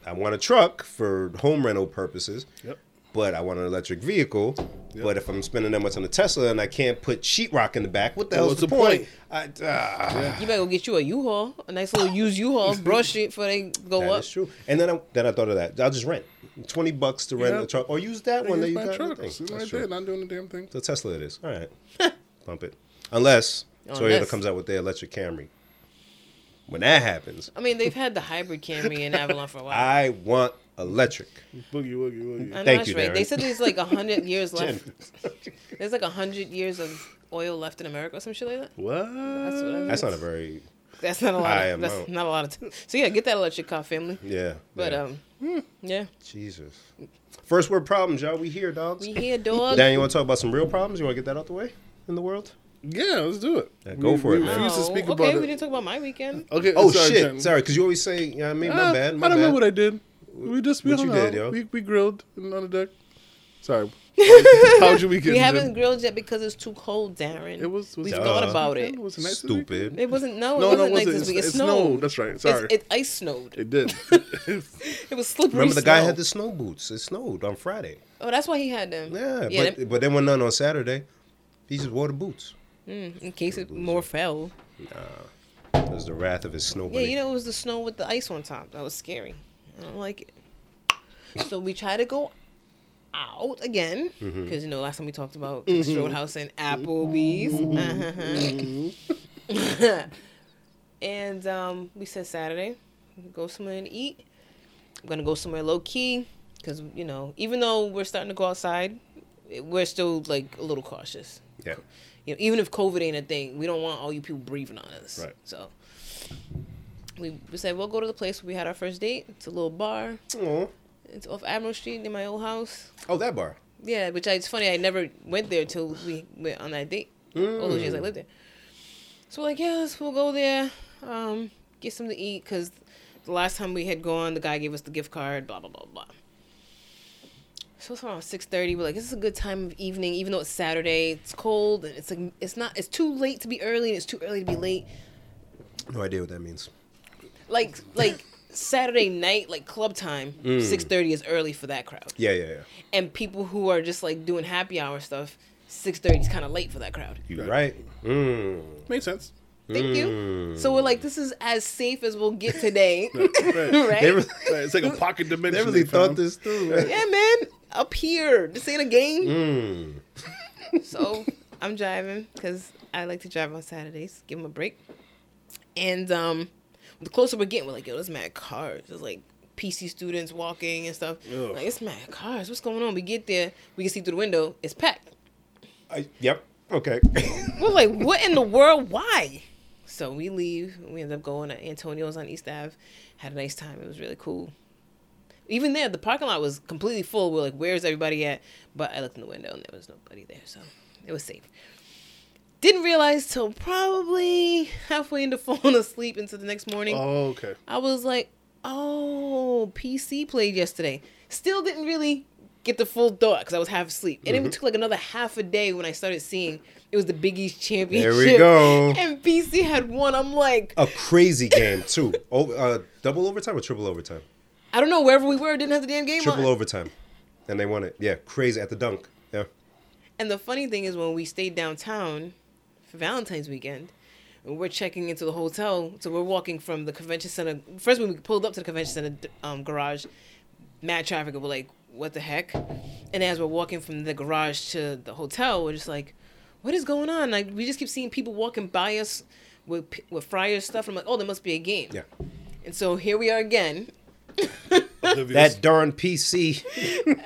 I want a truck for home rental purposes, Yep. but I want an electric vehicle. But if I'm spending that much on a Tesla and I can't put sheetrock in the back, what the hell's What's the, the point? point? I, ah, You better go get you a U-Haul, a nice little used U-Haul, brush it before they go That up. is true. And then I, then I thought of that. I'll just rent twenty bucks to rent Yeah. a truck, or use that one that you got. in the truck. thing. That's right true. there, not doing the damn thing. The Tesla it is. All right. Bump it. Unless Toyota Unless- comes out with their electric Camry. When that happens, I mean, they've had the hybrid Camry in Avalon for a while. I want electric. Boogie woogie woogie. I know Thank that's you, right. They said there's like a hundred years left. There's like a hundred years of oil left in America or some shit like that. What? That's what I That's not a very That's not a lot. High Of, that's amount. not a lot of. T- so yeah, get that electric car, family. yeah. But yeah. um, yeah, Jesus. First word problems, y'all. We here, dogs. we here, dog. Dan, you want to talk about some real problems? You want to get that out the way in the world? Yeah, let's do it. Yeah, go for it, man. refuse to Oh, speak okay, about we it. didn't talk about my weekend. Okay. Oh sorry, shit! Jen. Sorry, because you always say, "Yeah, I mean, my Ah, bad, my I don't bad." know what I did. We just we What you did, yo? We we grilled on the deck. Sorry. How'd your weekend? We haven't Jen? grilled yet because it's too cold, Darren. It was. was We've thought about weekend? it. Was it nice Stupid. It wasn't. No, it No, wasn't no, nice it this week. It, It snowed. snowed. That's right. Sorry. It's, it ice snowed. It did. It was slippery. Remember the guy had the snow boots. It snowed on Friday. Oh, that's why he had them. Yeah, yeah. but but then when none on Saturday, he just wore the boots. Them- in case it more fell. Nah. It was the wrath of his snow Yeah, you know, it was the snow with the ice on top. That was scary. I don't like it. So we try to go out again because Mm-hmm. you know last time we talked about Texas Roadhouse and Applebee's, Uh-huh. and um, we said Saturday go somewhere and eat. I'm gonna go somewhere low key because you know even though we're starting to go outside, we're still like a little cautious. yeah. You know, even if COVID ain't a thing, we don't want all you people breathing on us. Right. So we, we said we'll go to the place where we had our first date. It's a little bar. Aw. It's off Admiral Street near my old house. Oh, that bar. Yeah, which I, it's funny. I never went there till we went on that date. All those years I lived there. So we're like, yeah, let's we'll go there, um, get something to eat because the last time we had gone, the guy gave us the gift card. Blah blah blah blah. So it's around six thirty. We're like, this is a good time of evening, even though it's Saturday. It's cold and it's like it's not. It's too late to be early and it's too early to be late. No idea what that means. Like like Saturday night, like club time, six thirty is early for that crowd. Yeah, yeah, yeah. And people who are just like doing happy hour stuff, six thirty is kind of late for that crowd. You right. Mm. Made sense. Thank you. So we're like, this is as safe as we'll get today, Right. right? Really, Right, It's like a pocket dimension. they really they thought this through. Yeah, man, up here. This ain't a game. Mm. So I'm driving because I like to drive on Saturdays. Give them a break. And um, the closer we're getting, we're like, yo, there's mad cars. There's like PC students walking and stuff. Ugh. Like it's mad cars. What's going on? We get there, we can see through the window. It's packed. I, yep. Okay. We're like, what in the world? Why? So we leave. We end up going to Antonio's on East Ave. Had a nice time. It was really cool. Even there, the parking lot was completely full. We're like, where's everybody at? But I looked in the window and there was nobody there. So it was safe. Didn't realize till probably halfway into falling asleep into the next morning. Oh, okay. I was like, oh, PC played yesterday. Still didn't really get the full thought because I was half asleep. And Mm-hmm. it took like another half a day when I started seeing it was the Big East championship. There we go. And PC had won. I'm like, A crazy game too. Oh, uh, double overtime or triple overtime? I don't know. Wherever we were, didn't have the damn game Triple on. overtime, and they won it. Yeah, crazy at the dunk. Yeah. And the funny thing is, when we stayed downtown for Valentine's weekend, and we're checking into the hotel, so we're walking from the convention center. First, when we pulled up to the convention center um, garage, mad traffic. and We're like, "What the heck?" And as we're walking from the garage to the hotel, we're just like, "What is going on?" Like we just keep seeing people walking by us with with Friar stuff. I'm like, "Oh, there must be a game." Yeah. And so here we are again. That darn PC.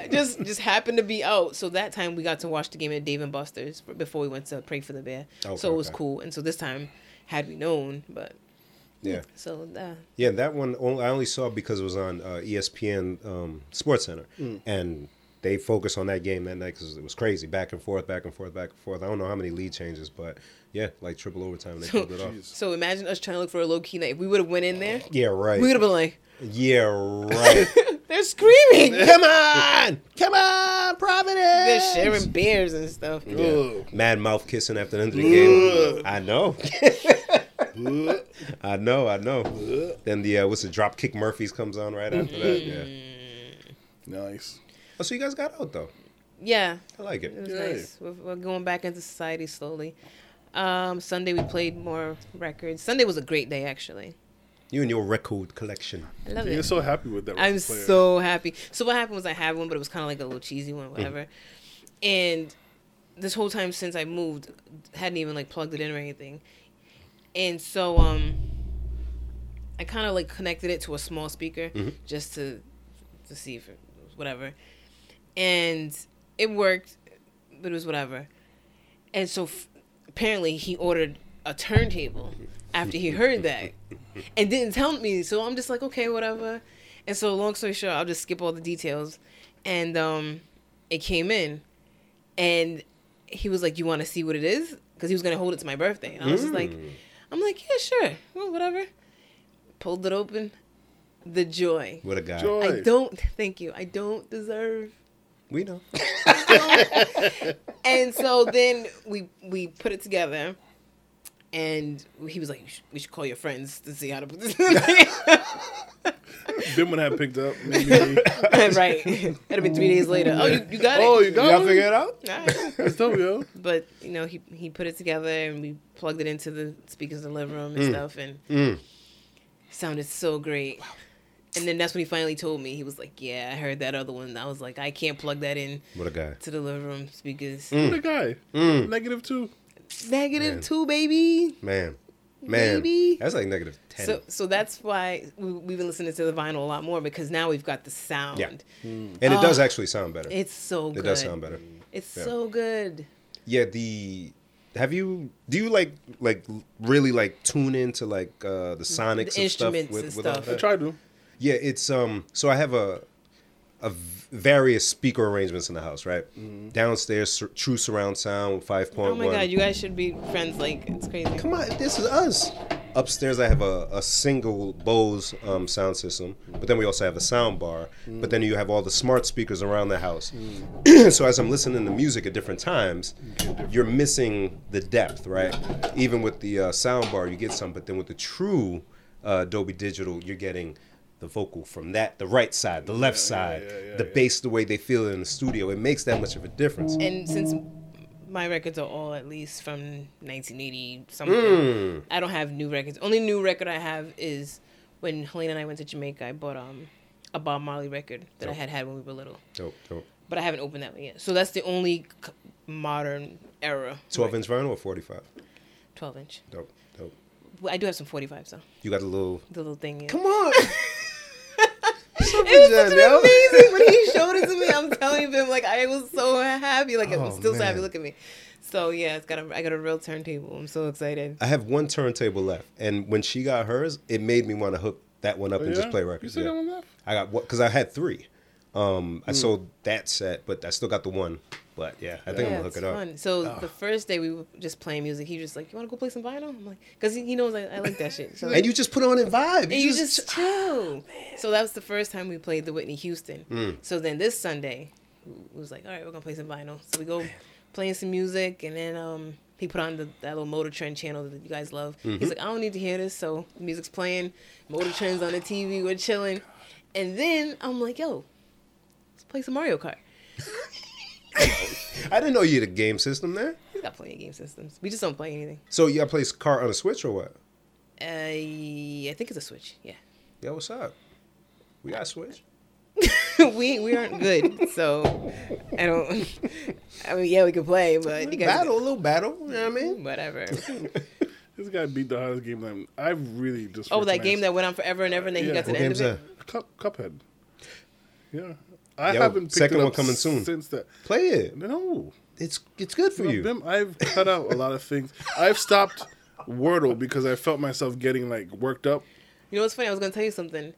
just just happened to be out. So that time we got to watch the game at Dave and Buster's before we went to pray for the bear. Okay, so it was okay. cool. And so this time, had we known, but Yeah. so uh, Yeah, that one only, I only saw because it was on uh, ESPN um, SportsCenter, and they focused on that game that night because it was crazy, back and forth, back and forth, back and forth. I don't know how many lead changes, but yeah, like triple overtime, they So- pulled it off. So imagine us trying to look for a low key night. If we would have went in there, Yeah, right. we would have been like, Yeah, right. they're screaming, Come on, come on, Providence. they're sharing beers and stuff. Yeah. Ugh. Mad mouth kissing after the end of the game. I know. I know, I know. then the uh, what's the Dropkick Murphys comes on right after that. Yeah. Nice. Oh, so you guys got out though. Yeah, I like it it. was Yay. nice. We're, we're going back into society slowly. Um, Sunday we played more records. Sunday was a great day actually. You and your record collection. I love You're it. so happy with that. I'm player. so happy. So what happened was I had one, but it was kind of like a little cheesy one, whatever. And this whole time since I moved, hadn't even like plugged it in or anything. And so um, I kind of like connected it to a small speaker just to to see if it was whatever. And it worked, but it was whatever. And so f- apparently he ordered a turntable after he heard that and didn't tell me. So I'm just like, okay, whatever. And so long story short, I'll just skip all the details. And um, it came in, and he was like, "You want to see what it is?" Because he was gonna hold it to my birthday. And I was just like, "I'm like, yeah, sure, well, whatever." Pulled it open. The joy. What a guy. Joy. I don't. Thank you. I don't deserve We know. and so then we we put it together, and he was like, "You should- "We should call your friends to see how to put this." together." Bim would have picked up. Maybe. right. That'd have been three days later. Oh, you, you got it. oh, you got Y'all it? figure it out? All right. That's dope, yo. But you know, he he put it together, and we plugged it into the speakers in the living room and Mm. stuff, and Mm. it sounded so great. And then that's when he finally told me he was like, "Yeah, I heard that other one." I was like, "I can't plug that in What a guy. to the living room speakers." What a guy. Mm. Negative two. Negative Man. two, baby. Man. Man. Baby. That's like negative 10. So, so that's why we, we've been listening to the vinyl a lot more because now we've got the sound. Yeah. and it does actually sound better. It's so good. it does sound better. It's Yeah. so good. Yeah, the have you do you like like really like tune into like uh the sonics The and stuff instruments with, and with all stuff. I that? tried to. Yeah, it's um. So I have a various speaker arrangements in the house, right? Downstairs, sur- true surround sound, five point Oh one. my god, you guys should be friends. Like it's crazy. Come on, this is us. Upstairs, I have a, a single Bose um, sound system, but then we also have a sound bar. But then you have all the smart speakers around the house. so as I'm listening to music at different times, you're missing the depth, right? Even with the uh, sound bar, you get some, but then with the true uh, Dolby Digital, you're getting the vocal from that, the right side, the left side, yeah, yeah, the yeah. bass, the way they feel it in the studio. It makes that much of a difference. And since my records are all at least from 1980 something, Mm. I don't have new records. Only new record I have is when Helena and I went to Jamaica. I bought um a Bob Marley record that I had had when we were little, Dope, dope. but I haven't opened that one yet. So that's the only c- modern era. 12 inch vinyl or 45? 12 inch. Dope, dope. Well, I do have some 45s though. You got a little The little thing. Yeah. Come on. It was such amazing when he showed it to me. I'm telling him, like I was so happy. Like I'm Oh, still so happy. Look at me. So yeah, it's got a I got a real turntable. I'm so excited. I have one turntable left, and when she got hers, it made me want to hook that one up and just play You records. still Yeah. got one left? I got what because I had three. Um. I sold that set, but I still got the one. But yeah, I think I'm gonna hook it up. fun. So Ah. the first day we were just playing music. He just like, you want to go play some vinyl? I'm like, because he, he knows I, I like that shit. So And you just put on and vibe. and you just chill. So that was the first time we played the Whitney Houston. Hmm. So then this Sunday, we was like, all right, we're gonna play some vinyl. So we go playing some music, and then um, he put on the, that little Motor Trend channel that you guys love. Mm-hmm. He's like, I don't need to hear this. So the music's playing, Motor Trend's on the TV, we're chilling, and then I'm like, yo, let's play some Mario Kart. I didn't know you had a game system there. He's got plenty of game systems. We just don't play anything. So you got play car on a Switch or what? Uh, I think it's a Switch. Yeah. Yo, what's up? We got a Switch. we we aren't good, so I don't. I mean, yeah, we can play, but you guys battle, a little battle. You know what I mean? whatever. This guy beat the hardest game that I really just. Oh, that game that went on forever and ever, and then he Yeah. got to What the end game's of that? it. Cup, Cuphead. Yeah, I Yo, haven't picked second it one up coming soon. since that. Play it. No, It's it's good for No, you. Bim, I've cut out a lot of things. I've stopped Wordle because I felt myself getting like worked up. You know what's funny? I was gonna tell you something.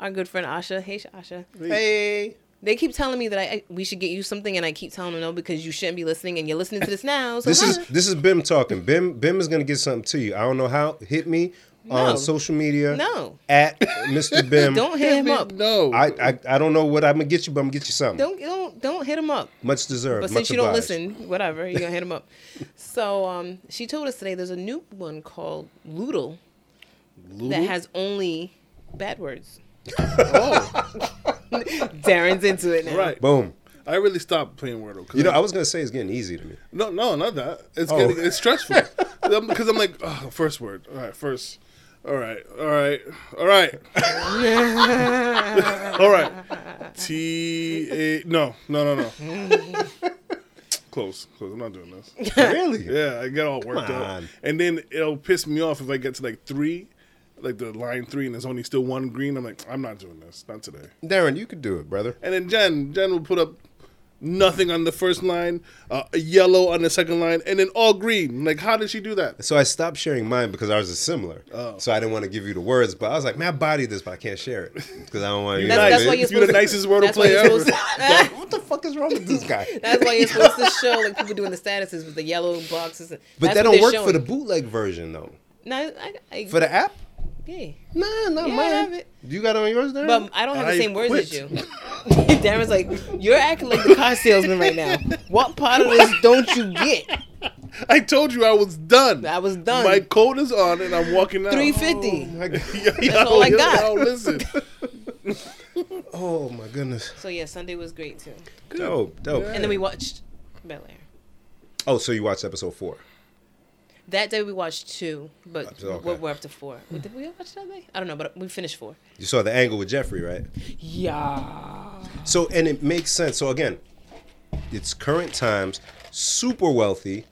Our good friend Asha, hey Asha, Hey. They keep telling me that I, I we should get you something, and I keep telling them no because you shouldn't be listening, and you're listening to this now. So This is this is Bim talking. Bim Bim is gonna get something to you. I don't know how. Hit me No. on social media. No. At Mr. Bim. don't hit him up. No. I, I I don't know what I'm gonna get you, but I'm gonna get you something. Don't don't don't hit him up. Much deserved. But much since you don't listen, whatever, you're gonna hit him up. So um, she told us today there's a new one called Lewdle that has only bad words. oh, Darren's into it now. right. Boom. I really stopped playing Wordle. You know, I- I was gonna say it's getting easy to me. no, no, not that. It's Oh. getting it's stressful because I'm like, oh, first word. All right, first. All right, all right, all right, all right. T A. No, no, no, no. Close, close. I'm not doing this. really? Yeah, I get all worked up, and then it'll piss me off if I get to like three, like the line three, and there's only still one green. I'm like, I'm not doing this, not today. Darren, you could do it, brother. And then Jen, Jen will put up nothing on the first line, uh, yellow on the second line, and then all green. Like, how did she do that? So I stopped sharing mine because ours is similar. Oh. So I didn't want to give you the words, but I was like, man, I body this, but I can't share it because I don't want you. That's, Nice. that's why you're You're supposed the nicest Wordle that's why player ever. supposed to- what the fuck is wrong with this guy? That's why you're supposed to show like people doing the statuses with the yellow boxes. But that don't work showing. for the bootleg version though. No, I, I, For the app? Yeah. Nah, not Yeah, I mine. have it. You got it on yours, Darren? But I don't have the I same words as you. Darren's like, you're acting like the car salesman right now. What part of this don't you get? I told you I was done. I was done. My code is on, and I'm walking out. Three fifty. Oh my, God. Yo, That's all I yo, got. yo, listen, oh my goodness. So yeah, Sunday was great too. Dope, dope. Yeah. And then we watched Bel Air. Oh, so you watched episode four? That day we watched two, but okay. we're, up to four. Did we watch that day? I don't know, but we finished four. You saw the angle with Jeffrey, right? Yeah. So, and it makes sense. So again, it's current times, super wealthy.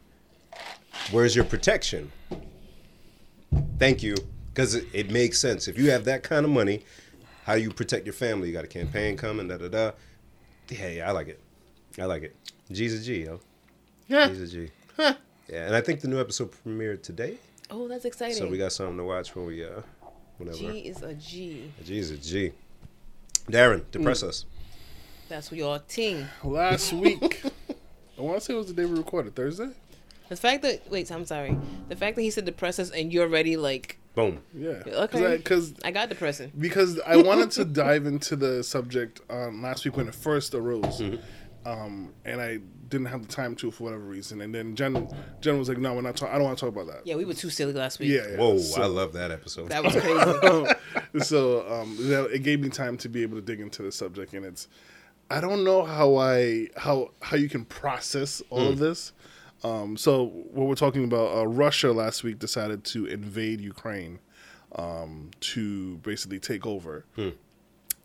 Where's your protection? Thank you, because it, it makes sense. If you have that kind of money, how do you protect your family? You got a campaign coming, da da da. Yeah, yeah, I like it. I like it. G's a G, yo. Huh. G's a G. Huh. Yeah, and I think the new episode premiered today, Oh, that's exciting. so we got something to watch when we uh, whenever. G is a G. G's a G. Darren, Mm. depress us. That's your team. last week. I want to say it was the day we recorded Thursday. The fact that wait, I'm sorry. The fact that he said depress us and you're already like Boom. Yeah. Okay. Because I got depressing. because I wanted to dive into the subject um, last week when it first arose, Mm-hmm. um, and I didn't have the time to for whatever reason. And then Jen, Jen was like, "No, we're not. Talk- I don't want to talk about that." Yeah, we were too silly last week. Yeah. yeah. Whoa, So- I love that episode. That was crazy. so um, that- it gave me time to be able to dig into the subject, and it's I don't know how I how how you can process all of this. Um, so what we're talking about, uh, Russia last week decided to invade Ukraine um, to basically take over,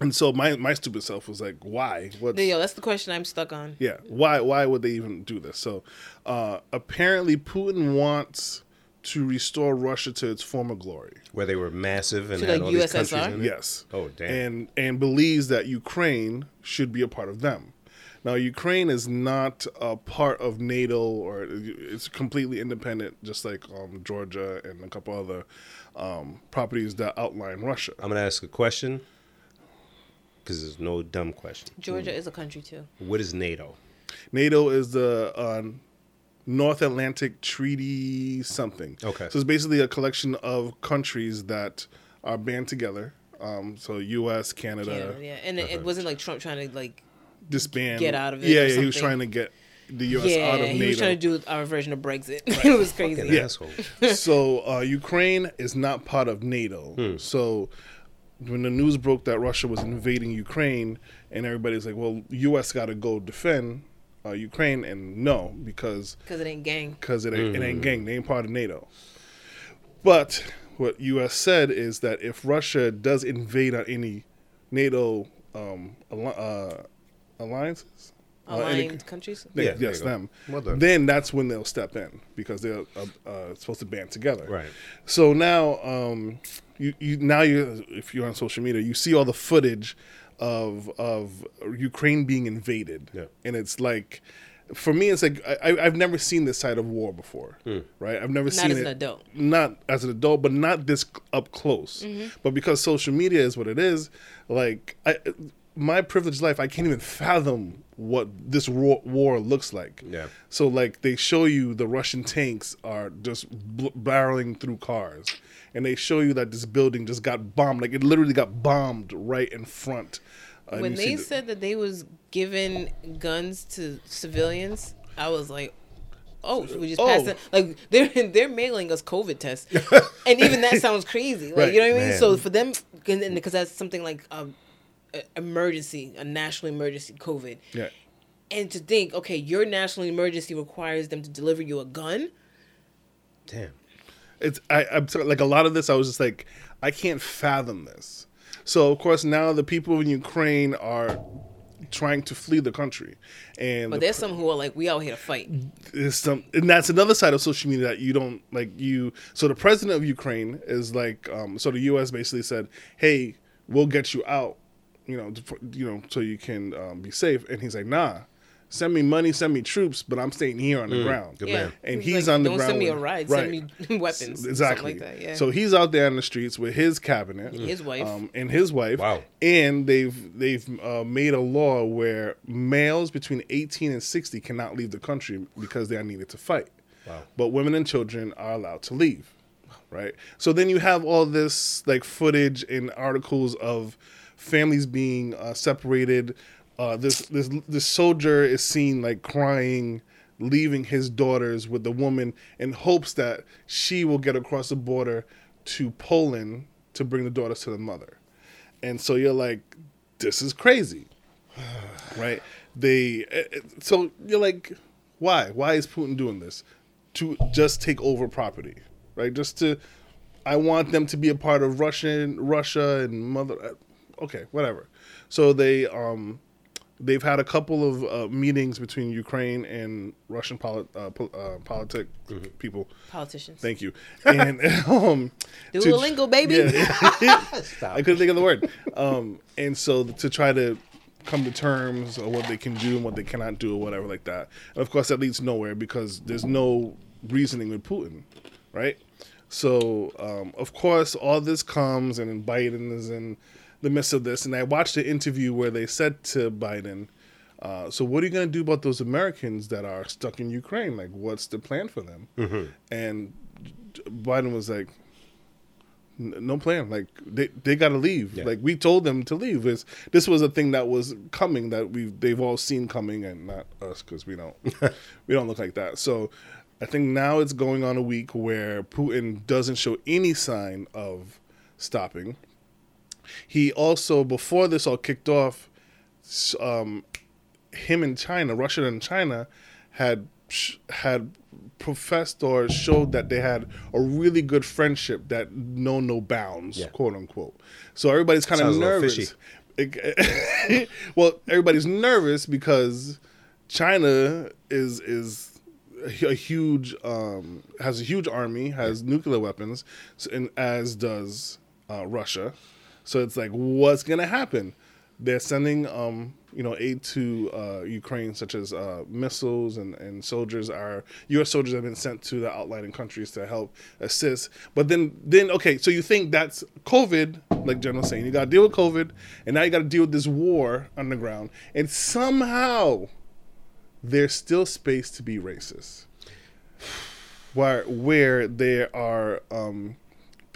and so my my stupid self was like, why? What? Yo, that's the question I'm stuck on. Yeah, why why would they even do this? So uh, apparently Putin wants to restore Russia to its former glory. Where they were massive and To, had like, all these countries in it. Yes. Oh, damn. And and believes that Ukraine should be a part of them. Now Ukraine is not a part of NATO or it's completely independent, just like um, Georgia and a couple other um, properties that outline Russia. I'm gonna ask a question because there's no dumb question. Georgia is a country too. What is NATO? NATO is the uh, North Atlantic Treaty something. Okay. So it's basically a collection of countries that are band together. Um, so U.S., Canada, Yeah, yeah. And it, it wasn't like Trump trying to like disband. Get out of it Yeah, or yeah. He was trying to get the U.S. yeah, out of NATO. he NATO. was trying to do our version of Brexit. it was crazy. Fucking asshole. so uh, Ukraine is not part of NATO. Hmm. So when the news broke that Russia was invading Ukraine, and everybody's like, "Well, U.S. got to go defend uh, Ukraine," and no, because Because it ain't gang. because it, ain't it Mm. ain't gang, they ain't part of NATO. But what U.S. said is that if Russia does invade on any NATO um, uh, alliances, uh, any- Aligned countries. they- Yeah, yes, them. Well then that's when they'll step in because they're uh, uh, supposed to band together. Right. So now, um, you, you now you if you're on social media, you see all the footage of of Ukraine being invaded, Yeah. and it's like. For me, it's like I, I've never seen this side of war before, Hmm. right? I've never Not seen as it. an adult. Not as an adult, but not this up close. Mm-hmm. But because social media is what it is, like I, my privileged life, I can't even fathom what this war, war looks like. Yeah. So like they show you the Russian tanks are just bl- barreling through cars, and they show you that this building just got bombed. Like it literally got bombed right in front. Uh, when they the- said that they was giving guns to civilians, I was like, "Oh, should we just Oh. pass it?" Like they're they're mailing us COVID tests, and even that sounds crazy. Like Right. you know what I mean? Man. So for them, because that's something like a, a emergency, a national emergency COVID, yeah. and to think, okay, your national emergency requires them to deliver you a gun. Damn. it's I, I'm sorry, like a lot of this. I was just like, I can't fathom this. So of course now the people in Ukraine are trying to flee the country, and But the there's some who are like, we out here to fight. some and that's another side of social media that you don't like you so the president of ukraine is like um so the us basically said hey we'll get you out you know to- you know so you can um, be safe and he's like nah send me money send me troops but i'm staying here on the ground Good Yeah, man. And He was he's like, on the Don't ground send me a ride. right. Send me weapons. exactly like that. Yeah. so he's out there in the streets with his cabinet his wife. um, and his wife. Wow. And they've they've uh, made a law where males between 18 and 60 cannot leave the country because they are needed to fight. Wow. But women and children are allowed to leave. Right. So then you have all this like footage and articles of families being uh, separated. Uh, this this this soldier is seen like crying, leaving his daughters with the woman in hopes that she will get across the border to Poland to bring the daughters to the mother. And so you're like, this is crazy, right? They eh, eh, so you're like, why? Why is Putin doing this? To just take over property, right? Just to, I want them to be a part of Russian Russia and mother. Okay, whatever. So they um, they've had a couple of uh, meetings between Ukraine and Russian polit- uh, po- uh, politic people. Politicians. Thank you. And um, to- baby. yeah. I couldn't think of the word. Um, and so to try to come to terms of what they can do and what they cannot do or whatever like that. And of course, that leads nowhere because there's no reasoning with Putin, right? So um, of course, all this comes and Biden is in the midst of this. And I watched the interview where they said to Biden. Uh, so what are you going to do about those Americans that are stuck in Ukraine? Like, what's the plan for them? And Biden was like, no plan. Like they they got to leave. Yeah. Like we told them to leave. This this was a thing that was coming that we they've all seen coming, and not us because we don't we don't look like that. So I think now it's going on a week where Putin doesn't show any sign of stopping. He also before this all kicked off, um, him and China, Russia and China, had had professed or showed that they had a really good friendship that know no bounds, Yeah. quote unquote. So everybody's kind of nervous. Well, everybody's nervous because China is is a huge um, has a huge army, has nuclear weapons, and as does uh, Russia. So it's like, what's gonna happen? They're sending, um, you know, aid to uh, Ukraine, such as uh, missiles and, and soldiers. Are U.S. soldiers have been sent to the outlying countries to help assist. But then, then okay, so you think that's COVID, like General saying, you got to deal with COVID, and now you got to deal with this war on the ground, and somehow there's still space to be racist. Where where there are um,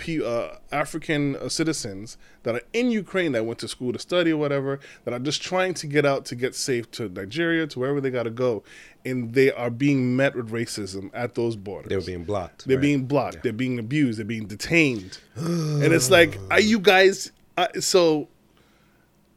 uh, African uh, citizens that are in Ukraine that went to school to study or whatever that are just trying to get out to get safe to Nigeria to wherever they got to go, and they are being met with racism at those borders. They're being blocked. They're right? being blocked. They're being abused. They're being detained. and it's like, are you guys? Uh, so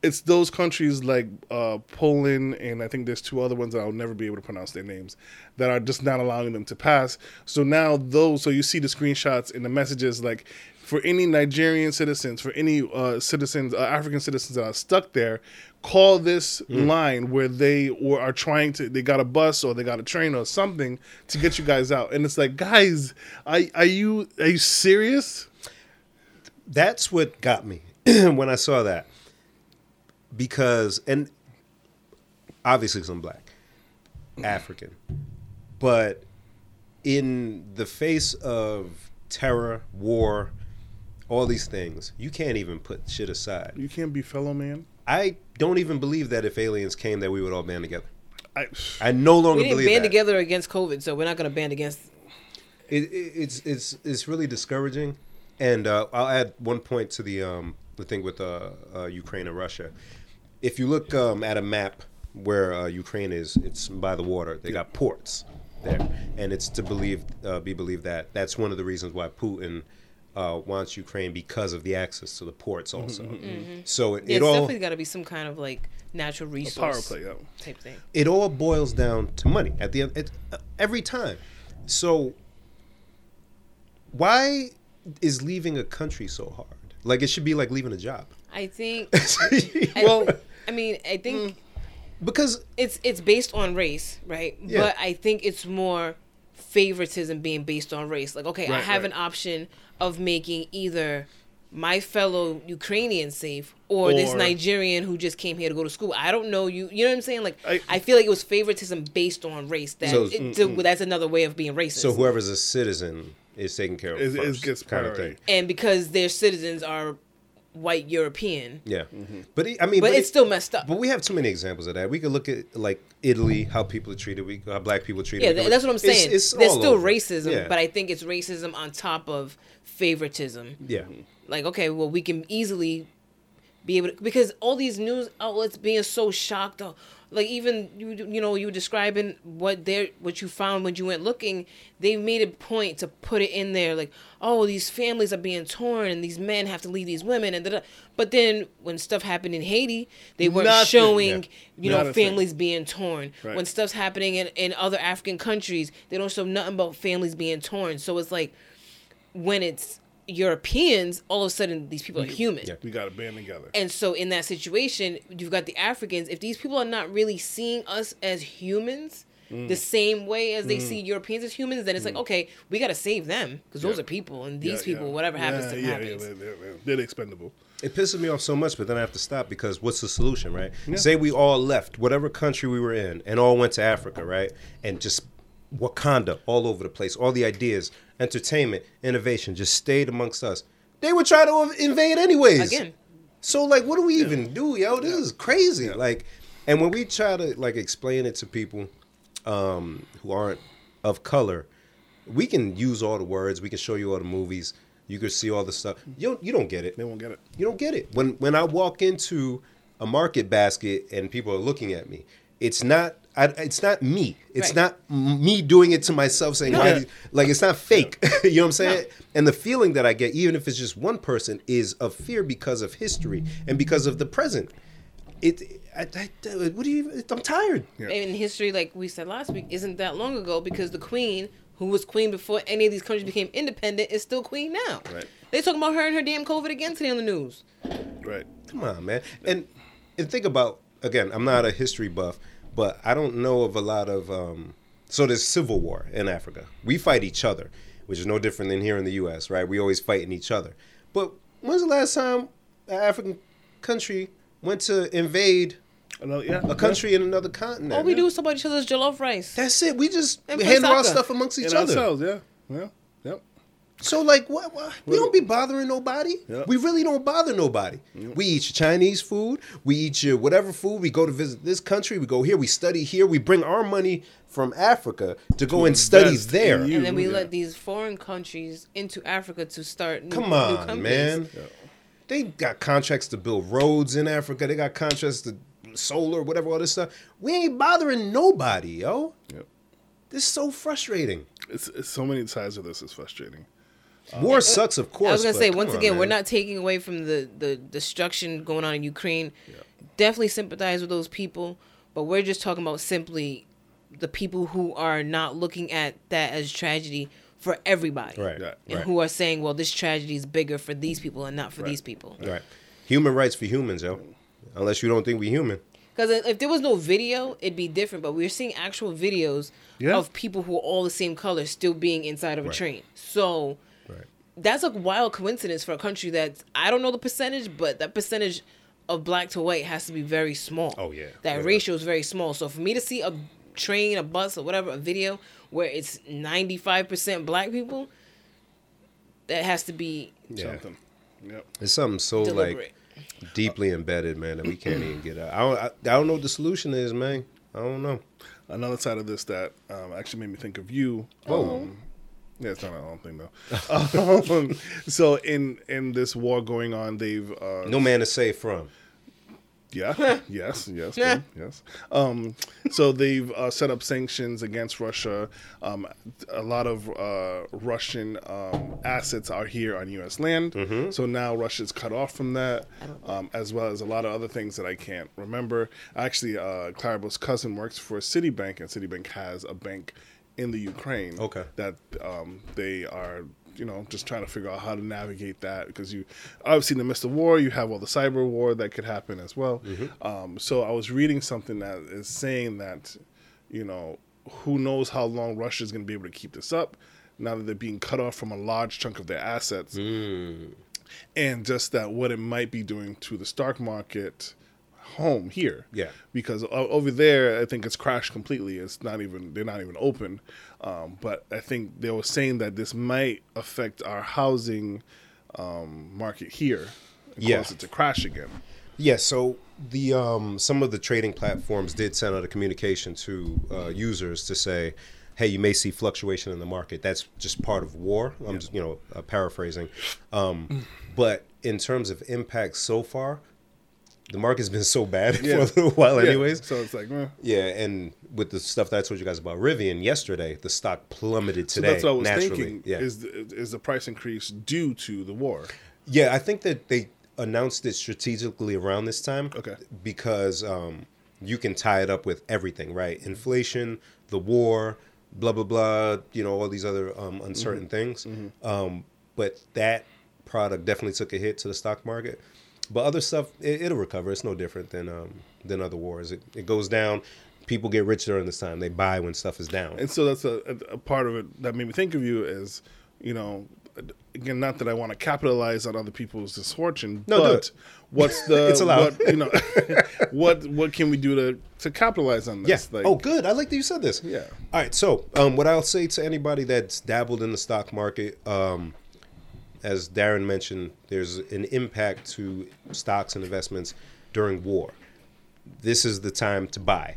it's those countries like uh, Poland and I think there's two other ones that I'll never be able to pronounce their names that are just not allowing them to pass. So now those, so you see the screenshots and the messages like for any Nigerian citizens, for any uh, citizens, uh, African citizens that are stuck there, call this line where they or are trying to, they got a bus or they got a train or something to get you guys out. And it's like, guys, are, are you are you serious? That's what got me when I saw that. Because, and obviously, because I'm black, African, but in the face of terror, war, all these things, you can't even put shit aside. You can't be fellow man. I don't even believe that if aliens came, that we would all band together. I, I no longer We didn't believe band that. together against COVID, so we're not going to band against. It, it, it's it's it's really discouraging, and uh, I'll add one point to the um, the thing with uh, uh, Ukraine and Russia. If you look um, at a map where uh, Ukraine is, it's by the water. They got ports there, and it's to believe uh, be believed that that's one of the reasons why Putin. Uh, wants Ukraine because of the access to the ports, also. So it, Yeah, it it's all definitely got to be some kind of like natural resource power play. Yeah. type thing. it all boils down to money at the end it, uh, every time so why is leaving a country so hard like it should be like leaving a job I think. well I mean, I think mm. because it's it's based on race, right? Yeah. But I think it's more favoritism being based on race. Like, okay, I have right. an option of making either my fellow Ukrainian safe or, this Nigerian who just came here to go to school. I don't know you. You know what I'm saying? Like, I, I- feel like it was favoritism based on race. That So- it, mm, so mm. that's another way of being racist. so whoever's a citizen is taken care of Is- is first, gets kind of thing and because their citizens are white European, yeah mm-hmm. but it- i mean but, but it's it- still messed up. but we have too many examples of that. We could look at like Italy, how people are treated. We how black people are treated. Yeah, th- that's what I'm saying. it's There's still over. racism, Yeah. but I think it's racism on top of favoritism. yeah, Like, okay, well, we can easily be able to because all these news outlets being so shocked. Oh, like even you, you know, you were describing what they what you found when you went looking. They made a point to put it in there, like, oh, these families are being torn, and these men have to leave these women, and da-da. but then when stuff happened in Haiti, they weren't Nothing. showing, Yeah. you Not know, a thing. families being torn. Right. When stuff's happening in in other African countries, they don't show nothing about families being torn. So it's like when it's Europeans, all of a sudden these people are human. Yeah. We got to band together. And so in that situation, you've got the Africans. If these people are not really seeing us as humans Mm. the same way as they see Europeans as humans, then it's like, okay, we got to save them because those are people, and these Yeah, people, yeah. whatever happens yeah, to them yeah, happens. Yeah, they're, they're, they're expendable. It pisses me off so much, but then I have to stop because what's the solution, right? Say we all left whatever country we were in and all went to Africa, right? And just Wakanda all over the place, all the ideas, entertainment, innovation just stayed amongst us. They would try to invade anyways. Again, So like, what do we even do, yo? This is crazy. Like, and when we try to like explain it to people um, who aren't of color, we can use all the words. We can show you all the movies. You can see all the stuff. You don't, you don't get it. They won't get it. You don't get it. When when I walk into a market basket and people are looking at me, it's not. I, it's not me. It's Right. not me doing it to myself, saying, "Why?" Yeah. Like it's not fake. you know what I'm saying? And the feeling that I get, even if it's just one person, is of fear because of history and because of the present. It. I, I, what do you? I'm tired. Yeah. in history, like we said last week, isn't that long ago because the queen, who was queen before any of these countries became independent, is still queen now. Right. They talking about her and her damn COVID again today on the news. Right. Come on, man. And and think about again. I'm not a history buff, but I don't know of a lot of. Um, so there's civil war in Africa. We fight each other, which is no different than here in the U.S. Right? We always fighting each other. But when's the last time an African country went to invade Another, yeah. a country in another continent? All we do is talk about each other's jollof rice. That's it. We just And play handle our stuff amongst each And other. ourselves, yeah. Yeah. Yep. So like, what? what we don't be bothering nobody. Yeah. We really don't bother nobody. We eat your Chinese food. We eat your whatever food. We go to visit this country. We go here. We study here. We bring our money from Africa to go and study there. and then we yeah. let these foreign countries into Africa to start new, Come on, companies. man. They got contracts to build roads in Africa. They got contracts to solar, whatever, all this stuff. We ain't bothering nobody, yo. Yep. This is so frustrating. It's, it's so many sides of this is frustrating. War sucks, of course. I was gonna say once on, again, we're not taking away from the the destruction going on in Ukraine. Definitely sympathize with those people, but we're just talking about simply the people who are not looking at that as tragedy for everybody, right, Yeah. And right. who are saying, well, this tragedy is bigger for these people and not for Right. these people. Right. Human rights for humans, yo. Unless you don't think we're human. Because if there was no video, it'd be different. But we're seeing actual videos Yeah. of people who are all the same color still being inside of a train. So Right. That's a wild coincidence for a country that I don't know the percentage, but that percentage of black to white has to be very small. Oh, yeah. that Yeah. ratio is very small. So for me to see a train, a bus, or whatever, a video where it's ninety five percent black people, that has to be Yeah. Something. Yep. It's something so deliberate. like deeply embedded, man, that we can't even get out. I don't, I, I don't know what the solution is, man. I don't know. Another side of this that um, actually made me think of you. Oh. Um, yeah, it's not my own thing though. um, so in in this war going on, they've uh, No man is safe from. Yeah. yes. Yes. good, yes. Um, so they've uh, set up sanctions against Russia. Um, a lot of uh, Russian um, assets are here on U.S. land. So now Russia's cut off from that, um, as well as a lot of other things that I can't remember. Actually, uh, Clarabelle's cousin works for Citibank, and Citibank has a bank in the Ukraine. Okay. That um, they are you know, just trying to figure out how to navigate that because you obviously in the midst of war, you have all the cyber war that could happen as well. Um, so I was reading something that is saying that, you know, who knows how long Russia is going to be able to keep this up now that they're being cut off from a large chunk of their assets, and just that what it might be doing to the stock market home here Yeah. because over there I think it's crashed completely. It's not even they're not even open. Um, but I think they were saying that this might affect our housing um, market here and Yeah. cause it to crash again. Yeah, so the um, some of the trading platforms did send out a communication to uh, users to say, "Hey, you may see fluctuation in the market. That's just part of war." I'm just, you know uh, paraphrasing, um, but in terms of impact so far, the market's been so bad for a little while, Yeah. anyways. So it's like, eh. Yeah, and with the stuff that I told you guys about Rivian yesterday, the stock plummeted today. so that's what I was naturally. thinking. Yeah, Is the, is the price increase due to the war? Yeah, I think that they announced it strategically around this time. Okay. Because um, you can tie it up with everything, right? Inflation, the war, blah blah blah. You know all these other um, uncertain things. Um, but that product definitely took a hit to the stock market. But other stuff, it, it'll recover. It's no different than um, than other wars. It, it goes down. People get rich during this time. They buy when stuff is down. And so that's a, a, part of it that made me think of you as, you know, again, not that I want to capitalize on other people's misfortune, No, but what's the It's allowed. What, you know, what what can we do to to capitalize on Yeah. this? Like, oh, good. I like that you said this. Yeah. All right. So, um, what I'll say to anybody that's dabbled in the stock market, um, as Darren mentioned, there's an impact to stocks and investments during war. This is the time to buy.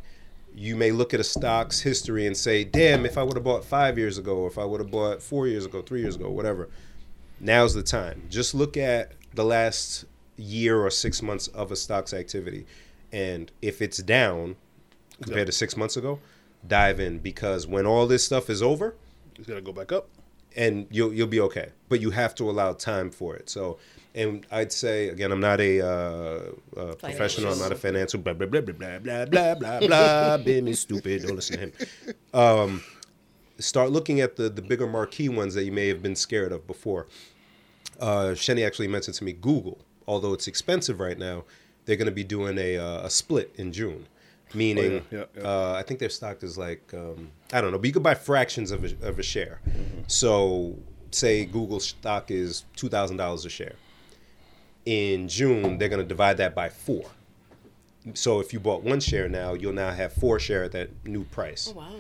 You may look at a stock's history and say, "Damn, if I would have bought five years ago, or if I would have bought four years ago, three years ago, whatever." Now's the time. Just look at the last year or six months of a stock's activity, and if it's down compared to six months ago, dive in because when all this stuff is over, it's going to go back up and you'll you'll be okay. But you have to allow time for it. So, and I'd say again, I'm not a uh, uh professional. I'm not a financial. Blah blah blah blah blah blah blah blah. Bim stupid. Don't listen to him. Um, start looking at the the bigger marquee ones that you may have been scared of before. Uh, Shenny actually mentioned to me Google, although it's expensive right now. They're going to be doing a, uh, a split in June. Meaning, Oh, yeah, yeah, yeah. Uh, I think their stock is like um, I don't know, but you could buy fractions of a, of a share. So, say Google stock is two thousand dollars a share. In June, they're going to divide that by four. So if you bought one share now, you'll now have four share at that new price. Oh, wow.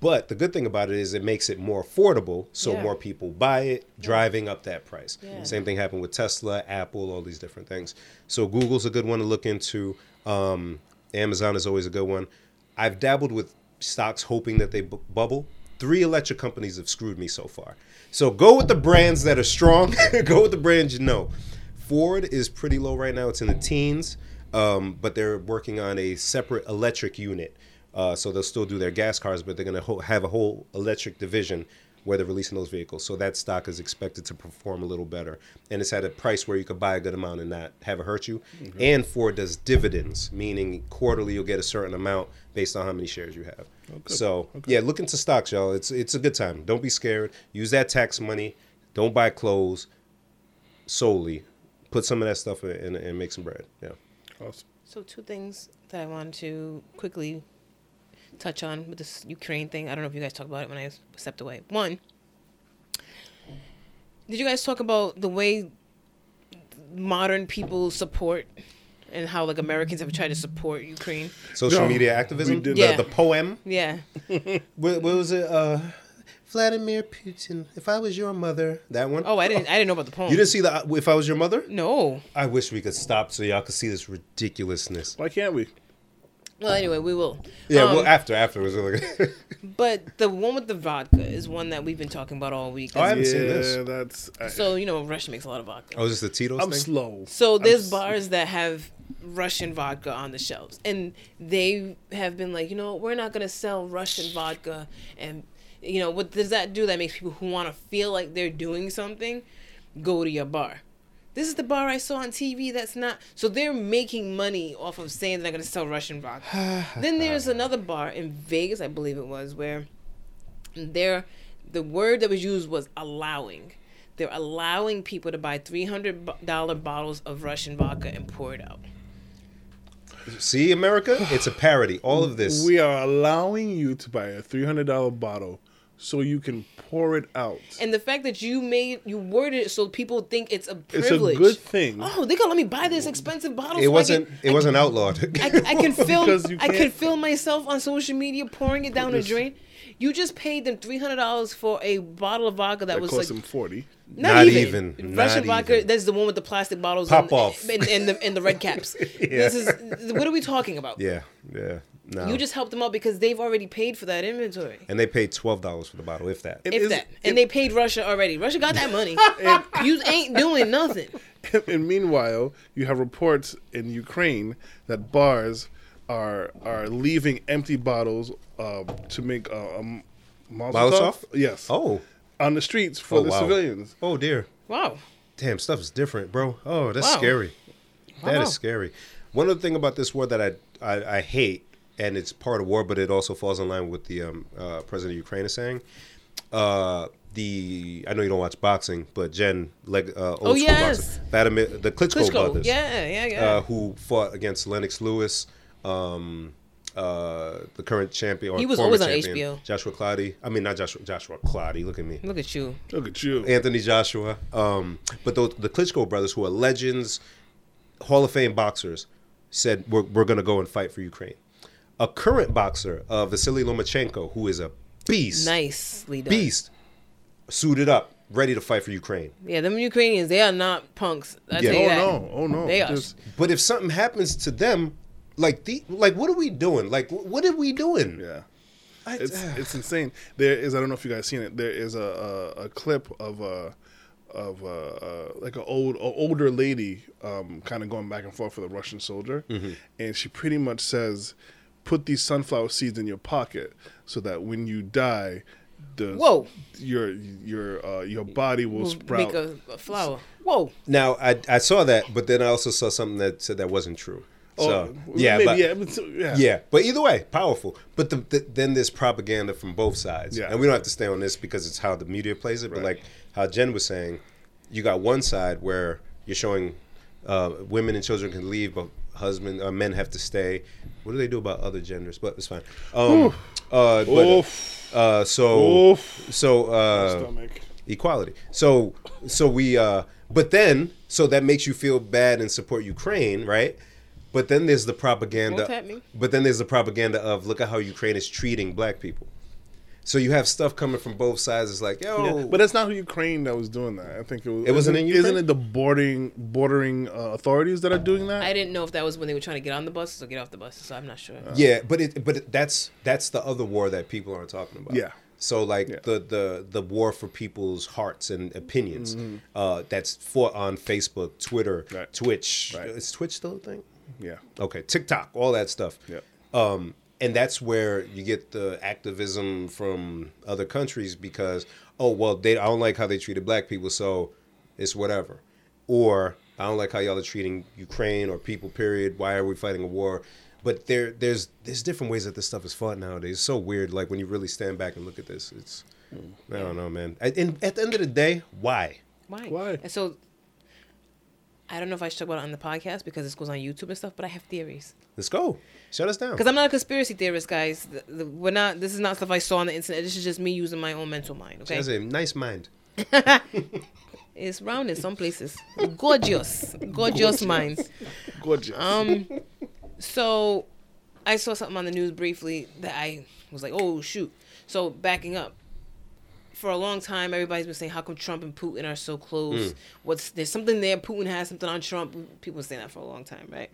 But the good thing about it is it makes it more affordable, so Yeah. more people buy it, driving up that price. Yeah. Same thing happened with Tesla, Apple, all these different things. So Google's a good one to look into. Um, Amazon is always a good one. I've dabbled with stocks hoping that they bu- bubble. Three electric companies have screwed me so far. So go with the brands that are strong. go with the brands you know. Ford is pretty low right now. It's in the teens, um, but they're working on a separate electric unit. Uh, so they'll still do their gas cars, but they're going to ho- have a whole electric division where they're releasing those vehicles. So that stock is expected to perform a little better, and it's at a price where you could buy a good amount and not have it hurt you. Mm-hmm. And Ford does dividends, meaning quarterly you'll get a certain amount based on how many shares you have. Oh, so yeah, look into stocks, y'all. It's it's a good time. Don't be scared. Use that tax money. Don't buy clothes solely. Put some of that stuff in and, and make some bread. Yeah. Awesome. So two things that I wanted to quickly touch on with this Ukraine thing. I don't know if you guys talked about it when I stepped away. One, did you guys talk about the way modern people support and how like Americans have tried to support Ukraine? Social No, media we activism. did the, not. the poem. Yeah. What, what was it? Uh, Vladimir Putin, if I was your mother, that one. Oh, I didn't. I didn't know about the poem. You didn't see the if I was your mother? No. I wish we could stop so y'all could see this ridiculousness. Why can't we? Well, anyway, we will. Yeah, Um, well, after afterwards. Like, But the one with the vodka is one that we've been talking about all week. Oh, I haven't yeah, seen this. that's. I, So you know, Russia makes a lot of vodka. oh, is this the Tito's I'm thing? slow. So I'm there's s- bars that have Russian vodka on the shelves, and they have been like, you know, we're not gonna sell Russian vodka, and you know, what does that do? That makes people who want to feel like they're doing something go to your bar. This is the bar I saw on TV. That's not. So they're making money off of saying they're not gonna sell Russian vodka. then there's another bar in Vegas, I believe it was, where they're the word that was used was allowing. They're allowing people to buy three hundred dollar bottles of Russian vodka and pour it out. See, America, it's a parody. All of this. We are allowing you to buy a three hundred dollar bottle so you can pour it out. And the fact that you made you worded it so people think it's a privilege. It's a privilege. good thing. Oh, they gonna let me buy this expensive bottle. it so wasn't. can- It wasn't outlawed. I, I can film. I can can't- film myself on social media pouring it down the drain. You just paid them three hundred dollars for a bottle of vodka that, That was cost like them forty. Not, Not even. even. Russian Not vodka. even. That's the one with the plastic bottles. Pop and, off. And, and the and the red caps. This is what are we talking about? yeah, yeah. No. You just helped them out because they've already paid for that inventory. and they paid twelve dollars for the bottle, if that. It If that, it- and they paid Russia already. Russia got that money. and, you ain't doing nothing. and meanwhile, you have reports in Ukraine that bars are are leaving empty bottles uh, to make uh, um, Molotov. Molotov? Yes. Oh. On the streets for Oh, the wow. civilians. Oh dear. Wow. Damn, stuff is different, bro. Oh, that's Wow. scary. That is Wow. scary. One other thing about this war that I, I I hate, and it's part of war, but it also falls in line with the um, uh, president of Ukraine is saying. Uh, the I know you don't watch boxing, but Jen, leg, uh, old Oh, school yes. boxer, Vladimir, the Klitschko, Klitschko. brothers, Yeah, yeah, yeah. uh, who fought against Lennox Lewis, um, uh, the current champion. Or He was former always on champion, HBO. Joshua Clotty. I mean, not Joshua. Joshua Clotty. Look at me. Look at you. Look at you. Anthony Joshua. Um, but those, the Klitschko brothers, who are legends, Hall of Fame boxers, said we're, we're going to go and fight for Ukraine. A current boxer, uh, Vasily Lomachenko, who is a beast, Nicely done. beast, suited up, ready to fight for Ukraine. Yeah, them Ukrainians, they are not punks. I Yeah. tell you Oh that. no! Oh no! They are. Just- But if something happens to them, like the like, what are we doing? Like, what are we doing? yeah. I- It's it's insane. There is I don't know if you guys seen it. There is a a, a clip of a of a, uh, like an old a older lady um, kind of going back and forth with a Russian soldier, Mm-hmm. and she pretty much says, "Put these sunflower seeds in your pocket so that when you die." The, Whoa. Your your uh, your body will, We'll sprout. make a, a flower. Whoa. Now I I saw that, but then I also saw something that said that wasn't true. So Oh, yeah, maybe, but, yeah, but yeah, Yeah, but either way, powerful. But the, the, then there's propaganda from both sides, Yeah. and we don't have to stay on this because it's how the media plays it. But like how Jen was saying, you got one side where you're showing uh, women and children can leave, but husband uh, men have to stay. What do they do about other genders? But it's fine. Um, uh, but, uh, so Oof. so uh, Stomach. equality. So so we uh but then so that makes you feel bad and support Ukraine, right? But then there's the propaganda. Won't me? But then there's the propaganda of look at how Ukraine is treating black people. So you have stuff coming from both sides. It's like, yo, Yeah, but that's not who Ukraine that was doing that. I think it was. It wasn't in isn't- Ukraine? Isn't it the bordering bordering uh, authorities that are doing that? I didn't know if that was when they were trying to get on the buses or get off the buses. so I'm not sure. yeah, but it but it, that's that's the other war that people aren't talking about. Yeah. So like Yeah. the the the war for people's hearts and opinions. Uh, that's fought on Facebook, Twitter, Mm-hmm. Right. Twitch. Right. Is Twitch still a thing? Yeah. Okay, TikTok, all that stuff. Yeah. Um, and that's where you get the activism from other countries because oh well they I don't like how they treated black people so it's whatever, or I don't like how y'all are treating Ukraine or people. Period. Why are we fighting a war? But there there's there's different ways that this stuff is fought nowadays. It's so weird. Like when you really stand back and look at this, it's I don't know, man. And at the end of the day, why? Why? Why? And so I don't know if I should talk about it on the podcast because this goes on YouTube and stuff, but I have theories. Let's go. Shut us down. Because I'm not a conspiracy theorist, guys. The, the, we're not. This is not stuff I saw on the internet. This is just me using my own mental mind. She Okay, has a nice mind. it's round in some places. Gorgeous, gorgeous minds. Gorgeous. Um, so I saw something on the news briefly that I was like, oh shoot. So backing up, for a long time, everybody's been saying, "How come Trump and Putin are so close? Hmm. What's there's something there? Putin has something on Trump." People been saying that for a long time, right?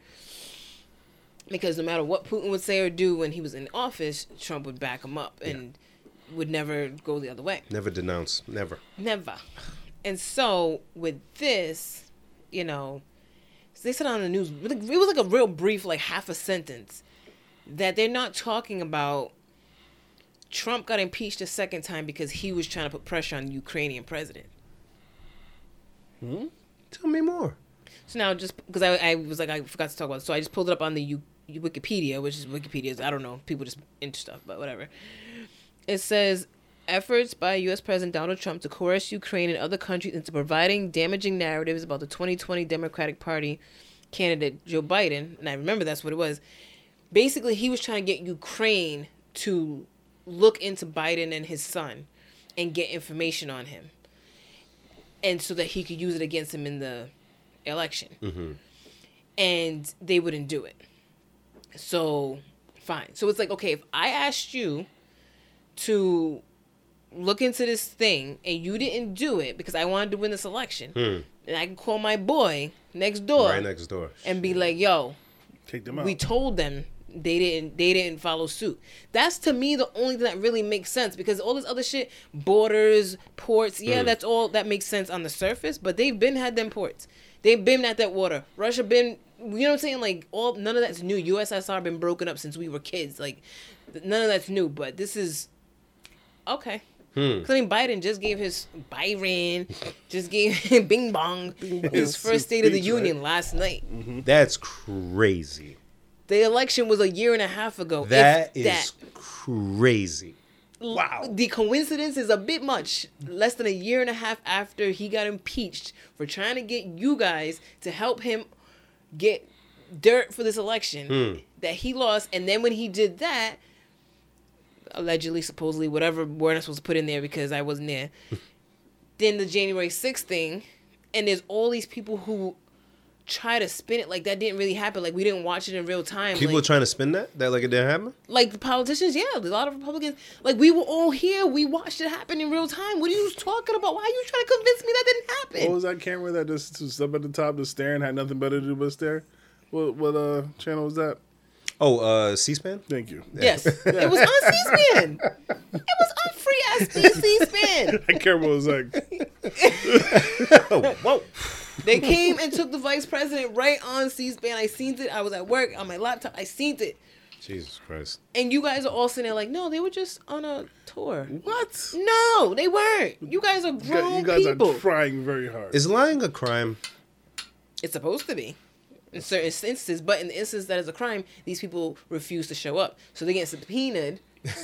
Because no matter what Putin would say or do when he was in office, Trump would back him up and would never go the other way. Never denounce. Never. Never. And so with this, you know, they said on the news, it was like a real brief, like half a sentence, that they're not talking about Trump got impeached a second time because he was trying to put pressure on the Ukrainian president. Hmm? Tell me more. So now, just because I, I was like, I forgot to talk about it, so I just pulled it up on the U, Wikipedia, which is Wikipedia's, I don't know, people just into stuff, but whatever. It says efforts by U.S. President Donald Trump to coerce Ukraine and other countries into providing damaging narratives about the 2020 Democratic Party candidate Joe Biden, and I remember that's what it was. Basically, he was trying to get Ukraine to look into Biden and his son and get information on him, and so that he could use it against him in the election. Mm-hmm. And they wouldn't do it. So, fine. So it's like, okay, if I asked you to look into this thing and you didn't do it because I wanted to win this election, hmm. and I can call my boy next door Right next door. and be like, yo, Take them out. we told them they didn't they didn't follow suit. That's to me the only thing that really makes sense because all this other shit, borders, ports, yeah, mm. that's all that makes sense on the surface, but they've been had them ports. They've been at that water. Russia been you know what I'm saying? Like all none of that's new. USSR been broken up since we were kids. Like none of that's new, but this is okay. Hmm. Cause I mean, Biden just gave his Byron, just gave him Bing Bong his His first State of the? Union last night. Mm-hmm. That's crazy. The election was a year and a half ago. That is crazy. Wow. The coincidence is a bit much. Less than a year and a half after he got impeached for trying to get you guys to help him get dirt for this election hmm. that he lost. And then when he did that, allegedly, supposedly, whatever word I'm supposed to put in there because I wasn't there, then the January 6th thing, and there's all these people who try to spin it like that didn't really happen. Like we didn't watch it in real time. People like, are trying to spin that? That like it didn't happen? like the politicians, yeah, a lot of Republicans, like we were all here. We watched it happen in real time. What are you talking about? Why are you trying to convince me that didn't happen? What was that camera that just was up at the top just staring, had nothing better to do but stare? What what uh channel was that? Oh, uh, C-SPAN? Thank you. yes, it was on C-SPAN. It was on free SB C-SPAN. That camera was like, Oh, whoa. They came and took the vice president right on C-SPAN. I seen it. I was at work on my laptop. I seen it. Jesus Christ. And you guys are all sitting there like, no, they were just on a tour. what? No, they weren't. You guys are You guys- grown you guys people. are trying very hard. Is lying a crime? It's supposed to be in certain instances, but in the instance that is a crime, these people refuse to show up. So they get subpoenaed.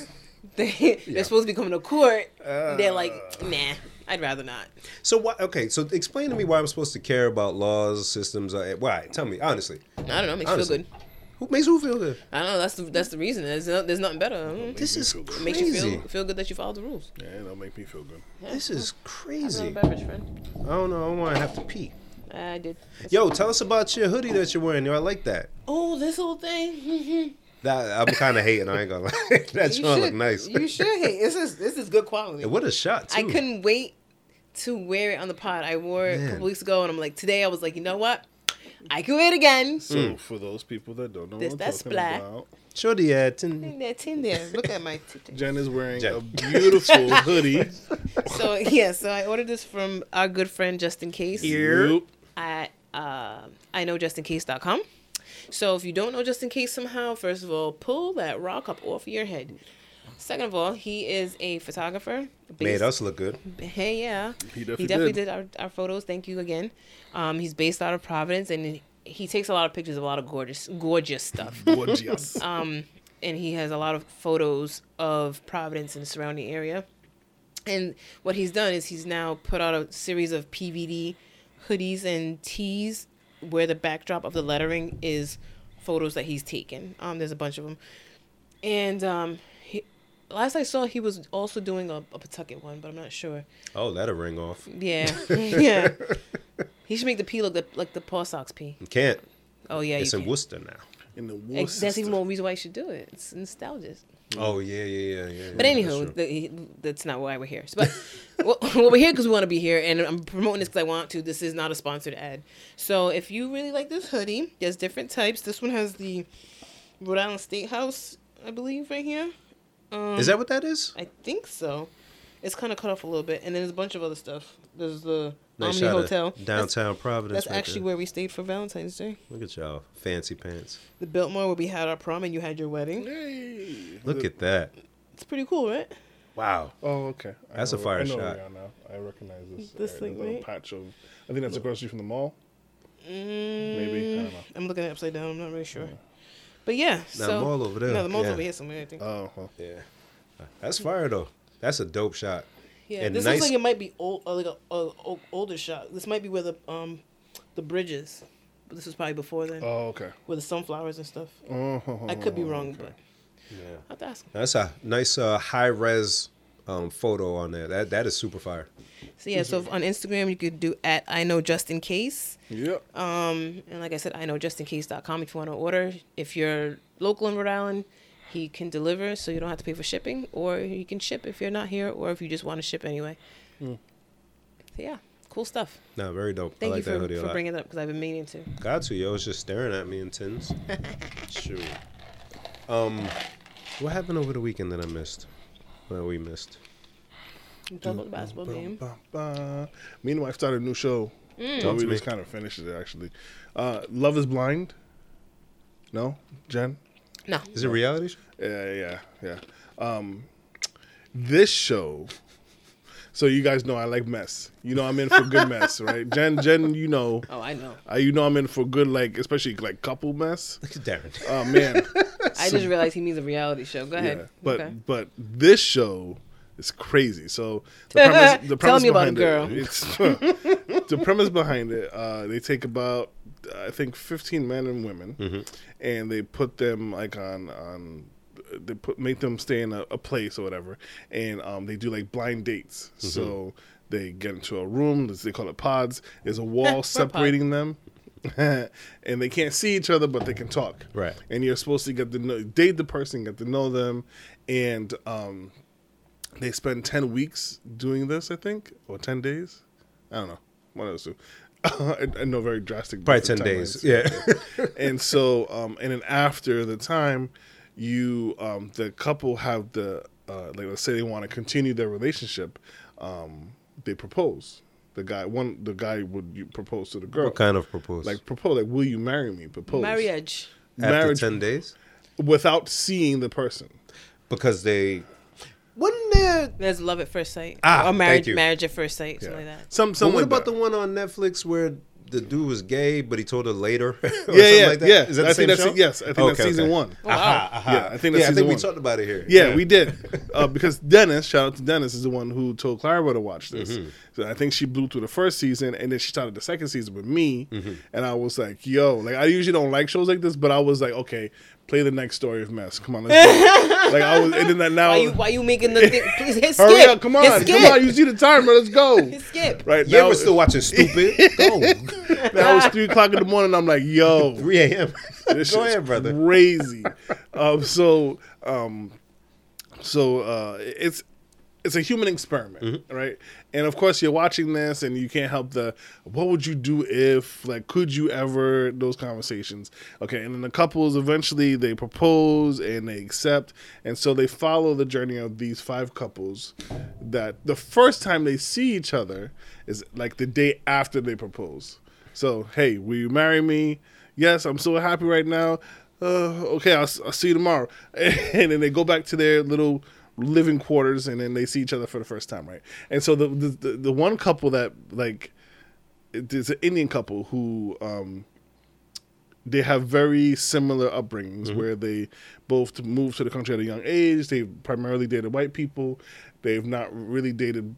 they, They're supposed to be coming to court. they're like, uh. nah, I'd rather not. So why? Okay, so explain to me why I'm supposed to care about laws, systems. Uh, why? Tell me honestly. I don't know. Makes you feel good. Who makes who feel good? I don't know. That's the that's the reason. There's, no, there's nothing better. This is feel good. It makes you crazy. feel feel good that you follow the rules. yeah, that'll make me feel good. This is crazy. beverage, friend. I don't know. I want to have to pee. I did. Yo, tell us about your hoodie that you're wearing. Yo, I like that. Oh, this whole thing. That I'm kind of hating. I ain't gonna lie. that you joint should look nice. You should. Hey, this is this is good quality. And what a shot too. I couldn't wait to wear it on the pod. I wore it a couple weeks ago, and I'm like, today I was like, you know what? I can wear it again. So for those people that don't know This- what I'm that's talking black. about, Show the ad. and- That's in there. Look at my titty. Jen is wearing Jen. a beautiful hoodie. So yeah, so I ordered this from our good friend Justin Case Yep. at uh, I know justincase.com. So if you don't know Justin Case somehow, first of all, pull that rock up off your head. Second of all, he is a photographer. Made us look good. Hey, yeah. He He definitely definitely did. did, our, our photos. Thank you again. Um, he's based out of Providence, and he takes a lot of pictures of a lot of gorgeous, gorgeous stuff. Gorgeous. um, and he has a lot of photos of Providence and the surrounding area. And what he's done is he's now put out a series of PVD hoodies and tees where the backdrop of the lettering is photos that he's taken. Um, there's a bunch of them. And um, he, last I saw, he was also doing a, a Pawtucket one, but I'm not sure. Oh, that'll ring off. Yeah, yeah. He should make the P look the, like the PawSox P. You can't. Oh yeah, It's you in can. Worcester now. In the Ex- That's even more reason why you should do it. It's nostalgic. Oh yeah, yeah, yeah, yeah. But yeah, anywho, that's the, that's not why we're here. But well, well, we're here because we want to be here, and I'm promoting this because I want to. This is not a sponsored ad. So if you really like this hoodie, there's different types. This one has the Rhode Island State House, I believe, right here. Um, is that what that is? I think so. It's kind of cut off a little bit, and then there's a bunch of other stuff. There's the Nice Omni shot of Hotel. That's- downtown Providence. That's, right actually there. where we stayed for Valentine's Day. Look at y'all, fancy pants. The Biltmore where we had our prom and you had your wedding. Hey. Look at that. It's pretty cool, right? Wow. Oh, okay. I That's a fire I know shot. where we are now. I recognize this. This thing, there's a right? patch of. I think that's across the street from the mall. Mm, Maybe I don't know. I'm looking at it upside down. I'm not really sure. But yeah, Now so the mall over there. no, the mall's yeah. over here somewhere. I think. Oh, well. Yeah. That's fire though. That's a dope shot. yeah, and this nice- looks like it might be old, uh, like a, a, o- older shot. This might be where the um the bridges. But this was probably before then, oh, okay. with the sunflowers and stuff. Oh, I could be wrong, okay. but Yeah. I have to ask. him. That's a nice uh, high res um, photo on there. That that is super fire. So yeah, so on Instagram you could do at I know just in case. Yep. Um, and like I said, I know justincase.com if you want to order. If you're local in Rhode Island, he can deliver so you don't have to pay for shipping, or you can ship if you're not here, or if you just want to ship anyway. Hmm. So yeah, cool stuff. No, very dope. Thank I like you that for, hoodie for bringing it up because I've been meaning to. Got to yo. It's just staring at me in tins. Shoot. Um, what happened over the weekend that I missed? Well, we missed. You talk about the basketball game. Ba, ba. Me and my wife started a new show. Mm. So we just kind of finished it actually. Uh, Love is Blind. No, Jen. No, Is it reality? show? Yeah, yeah, yeah. Um, this show. So you guys know I like mess. You know I'm in for good mess, right? Jen, Jen, you know, oh I know. uh, you know I'm in for good, like especially like couple mess. Look at Darren. Oh man, I just realized he means a reality show. Go ahead. yeah. But okay. but this show is crazy. So the premise, the Tell premise me about it, behind girl. It, it's the premise behind it. Uh, they take about I think 15 men and women, and they put them like on on. They put make them stay in a, a place or whatever, and um, they do like blind dates. So they get into a room. They call it pods. There's a wall pod. separating them, and they can't see each other, but they can talk Right. and you're supposed to get to know, date the person, get to know them, and um, they spend ten weeks doing this, I think, or ten days. I don't know, one of those two. I, I know very drastic. Probably ten days. Yeah. and so, um, and then after the time, you um, the couple have the uh, like let's say they want to continue their relationship, um, they propose. The guy, one, the guy would you propose to the girl, what kind of proposal? like propose, like, will you marry me? Propose Marriage. After marriage ten days? without seeing the person. Because they Wouldn't there. There's love at first sight. Ah, or marriage, thank you. marriage at first sight, something like that. Some, But some what about that. the one on Netflix where the dude was gay, but he told her later? or Yeah, something yeah, like that? yeah. Is that the I same think that's show? yes. I think that's Okay, season okay. one. Wow. Aha, aha. Yeah, I think that's yeah, I think season we talked about it here. Yeah, we did uh, because Dennis, shout out to Dennis, is the one who told Clara to watch this. Mm-hmm. So I think she blew through the first season, and then she started the second season with me, Mm-hmm. and I was like, "Yo, like I usually don't like shows like this, but I was like, okay, play the next story of mess. Come on, let's go." Like I was, and then that now, Why you why you making the thing? Please hit skip. hurry up, come on, Hit skip. come on, you see the timer, let's go. Hit skip. Right Yeah, now, we're still watching Stupid. Go. now it's three o'clock in the morning. I'm like, yo, 3 a.m. This Go shit's ahead, brother. Crazy. um, so, um, so uh, it's it's a human experiment, Mm-hmm. right? And of course, you're watching this, and you can't help the what would you do if, like, could you ever? Those conversations, okay. And then the couples eventually they propose and they accept, and so they follow the journey of these five couples. That the first time they see each other is like the day after they propose. So, hey, will you marry me? Yes, I'm so happy right now. Uh, okay, I'll, I'll see you tomorrow. And then they go back to their little living quarters, and then they see each other for the first time, right? And so the the, the, the one couple that like there's an Indian couple who um, they have very similar upbringings where they both moved to the country at a young age. They primarily dated white people. They've not really dated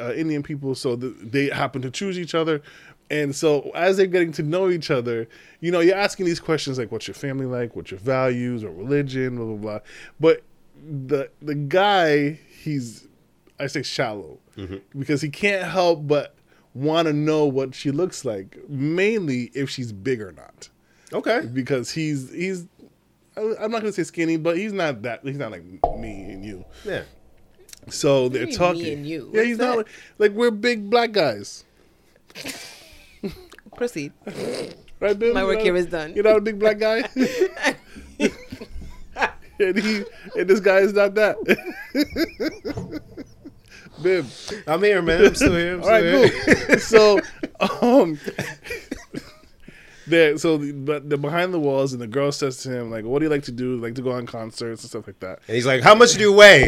uh, Indian people, so th- they happen to choose each other. And so, as they're getting to know each other, you know, you're asking these questions like, "What's your family like? What's your values or religion?" Blah blah blah. But the the guy, he's I say shallow mm-hmm. because he can't help but want to know what she looks like, mainly if she's big or not Okay. because he's he's I- I'm not gonna say skinny, but he's not that. He's not like me and you. Yeah. So they're mean me talking. and you? Yeah, What's he's that? not like, like we're big black guys, Proceed. right? Bill? My You work know- here is done. You know, a big black guy. and he and this guy is not that. Bib. I'm here, man. I'm still here. I'm All right, still here. cool. so, um, there. So, the, but the behind the walls, and the girl says to him, like, "What do you like to do? Like to go on concerts and stuff like that." And he's like, "How much do you weigh?"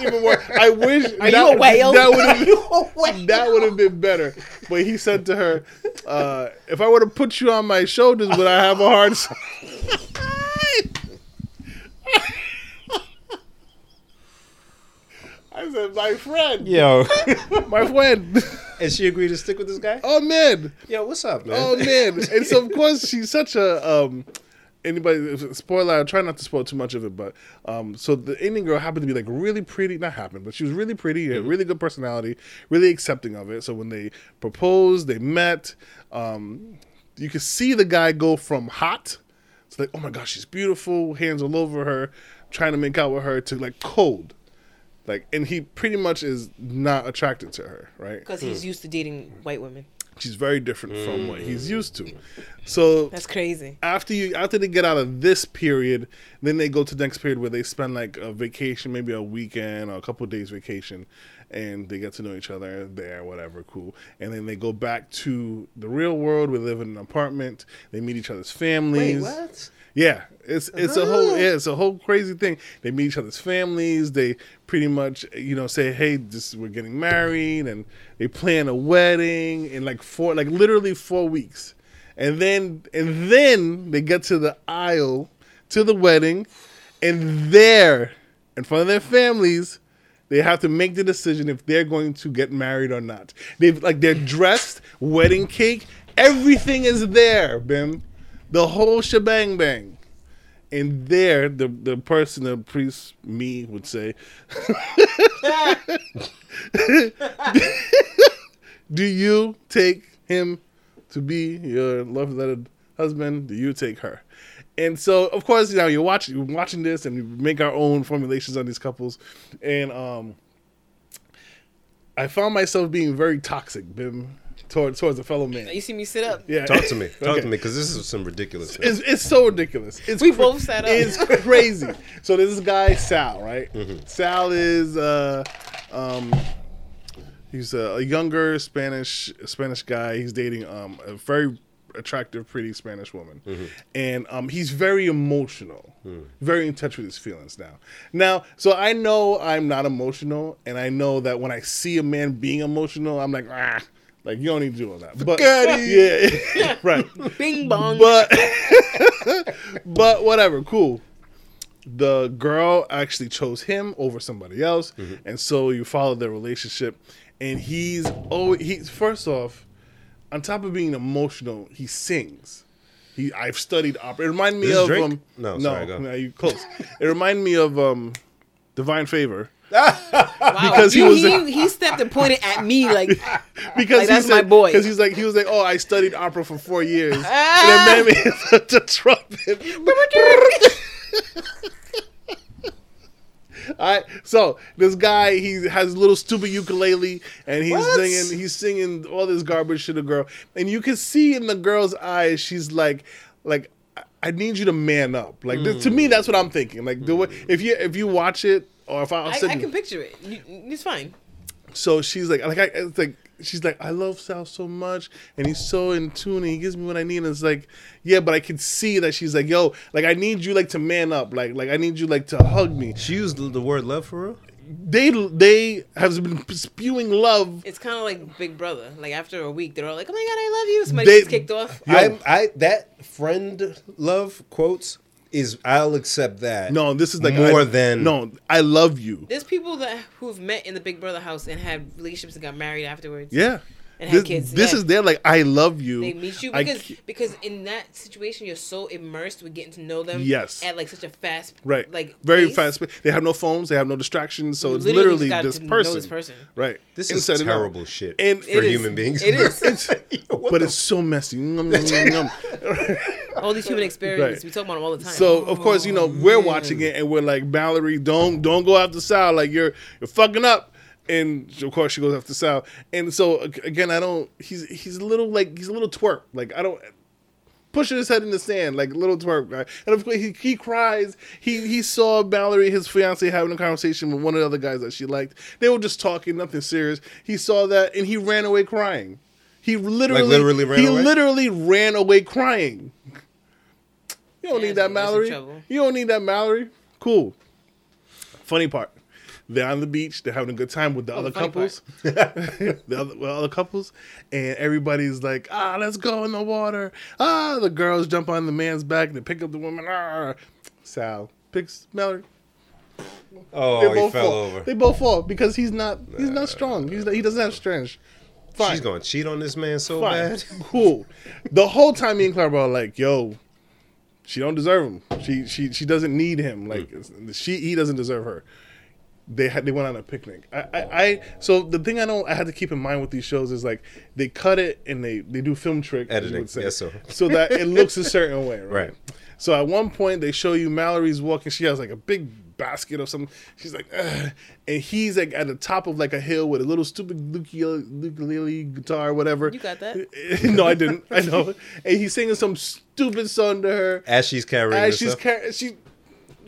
Even more. I wish. Are that, you a whale? That would have. that would have been better. But he said to her, uh, "If I were to put you on my shoulders, would I have a hard?" I said, "My friend, Yo. my friend." and she agreed to stick with this guy. Oh man, Yo, what's up, man? oh man, and so of course she's such a um. Anybody spoiler? I try not to spoil too much of it, but um, so the Indian girl happened to be like really pretty. Not happened, but she was really pretty, had really good personality, really accepting of it. So when they proposed, they met. Um, you could see the guy go from hot to like, oh my gosh, she's beautiful, hands all over her, trying to make out with her, to like cold, like, and he pretty much is not attracted to her, right? Because he's used to dating white women. She's very different from what he's mm. used to. So That's crazy. after you after they get out of this period, then they go to the next period where they spend like a vacation, maybe a weekend or a couple of days vacation, and they get to know each other there, whatever, cool. And then they go back to the real world. We live in an apartment. They meet each other's families. Wait, families. what? Yeah, it's it's a whole yeah, it's a whole crazy thing. They meet each other's families. They pretty much you know say, hey, this we're getting married, and they plan a wedding in like four, like literally four weeks, and then and then they get to the aisle to the wedding, and there in front of their families. They have to make the decision if they're going to get married or not. They've like they're dressed, wedding cake, everything is there, Bim the whole shebang bang. And there, the the person, the priest, me would say, "Do you take him to be your love-letter husband? Do you take her?" And so, of course, you know you're watching you're watching this, and we make our own formulations on these couples. And um, I found myself being very toxic, Bim, towards towards a fellow man. You see me sit up. Yeah, Talk to me. Talk Okay. to me, because this is some ridiculous. It's, it's so ridiculous. It's We both sat up. It's crazy. so there's this guy Sal, right? Sal is uh, um, he's a, a younger Spanish Spanish guy. He's dating um a very attractive, pretty Spanish woman, and um he's very emotional, very in touch with his feelings now. Now, so I know I'm not emotional, and I know that when I see a man being emotional, I'm like ah. Like you don't need to do all that, but yeah, right Bing bong. but but whatever, cool. The girl actually chose him over somebody else, and so you follow their relationship. And he's oh he's first off, on top of being emotional, he sings. He I've studied opera. It reminded me This of Drake? um No, no, sorry, go. no, you close. it reminded me of um Divine Favor. Wow. because he he, was- he, he stepped and pointed at me like because Like, that's he my boy. Because he's like he was like, oh, I studied opera for four years, and it made me the trumpet. All right, so this guy he has a little stupid ukulele and he's What? singing he's singing all this garbage to the girl, and you can see in the girl's eyes she's like like I- need you to man up. Like this, to me, hmm. that's what I'm thinking. Like the way if you if you watch it or if I, I'll I, I you- can picture it. You, it's fine. so she's like, like I, it's like she's like, I love Sal so much, and he's so in tune, and he gives me what I need. And it's like, yeah, but I can see that she's like, yo, like I need you like to man up, like like I need you like to hug me. She used the- the word love for real. They they have been spewing love. It's kind of like Big Brother. Like after a week, they're all like, "Oh my god, I love you." Somebody They- gets kicked off. I, I that friend love quotes is I'll accept that. No, this is like more I- than no. I love you. There's people that who've met in the Big Brother house and had relationships and got married afterwards. Yeah. And had this, kids, This yeah. is their like I love you. They meet you because ca- because in that situation you're so immersed with getting to know them. Yes. At like such a fast right, like very pace. fast. They have no phones. They have no distractions. So You it's literally literally, this to know person. this person. Right. This is Inside and out. terrible shit And for It is. human beings. It is. It's, but it's so messy. All these human experiences. Right. We talk about them all the time. So of course, you know, we're watching it and we're like, Mallory, don't don't go out the Sal. Like you're you're fucking up. And of course, she goes after Sal. And so again, I don't. He's he's a little like he's a little twerp. Like I don't pushing his head in the sand like a little twerp guy. And of course, he, he cries. He he saw Mallory, his fiance, having a conversation with one of the other guys that she liked. They were just talking, nothing serious. He saw that and he ran away crying. He literally, literally ran he away? literally ran away crying. You don't Yeah, need that, Mallory. You don't need that, Mallory. Cool. Funny part. They're on the beach. They're having a good time with the Oh, other the couples. the other, with other couples, and everybody's like, "Ah, let's go in the water." Ah, the girls jump on the man's back. and They pick up the woman. Ah, Sal picks Mallory. Oh, They he both fell fall. over. They both fall because he's not. He's not strong. He's not, he doesn't have strength. Fine. She's gonna cheat on this man so Fine. bad. Cool. The whole time me and Clara are like, yo, she don't deserve him. She she she doesn't need him. Like she he doesn't deserve her. They had they went on a picnic. I, I, I so the thing I don't I had to keep in mind with these shows is like they cut it and they they do film trick as you Editing, yes, sir. so that it looks a certain way, right? Right. So at one point they show you Mallory's walking. She has like a big basket of something. She's like, Ugh. and he's like at the top of like a hill with a little stupid ukulele, ukulele guitar, or whatever. You got that? no, I didn't. I know. And he's singing some stupid song to her. As she's carrying As herself. she's carrying, she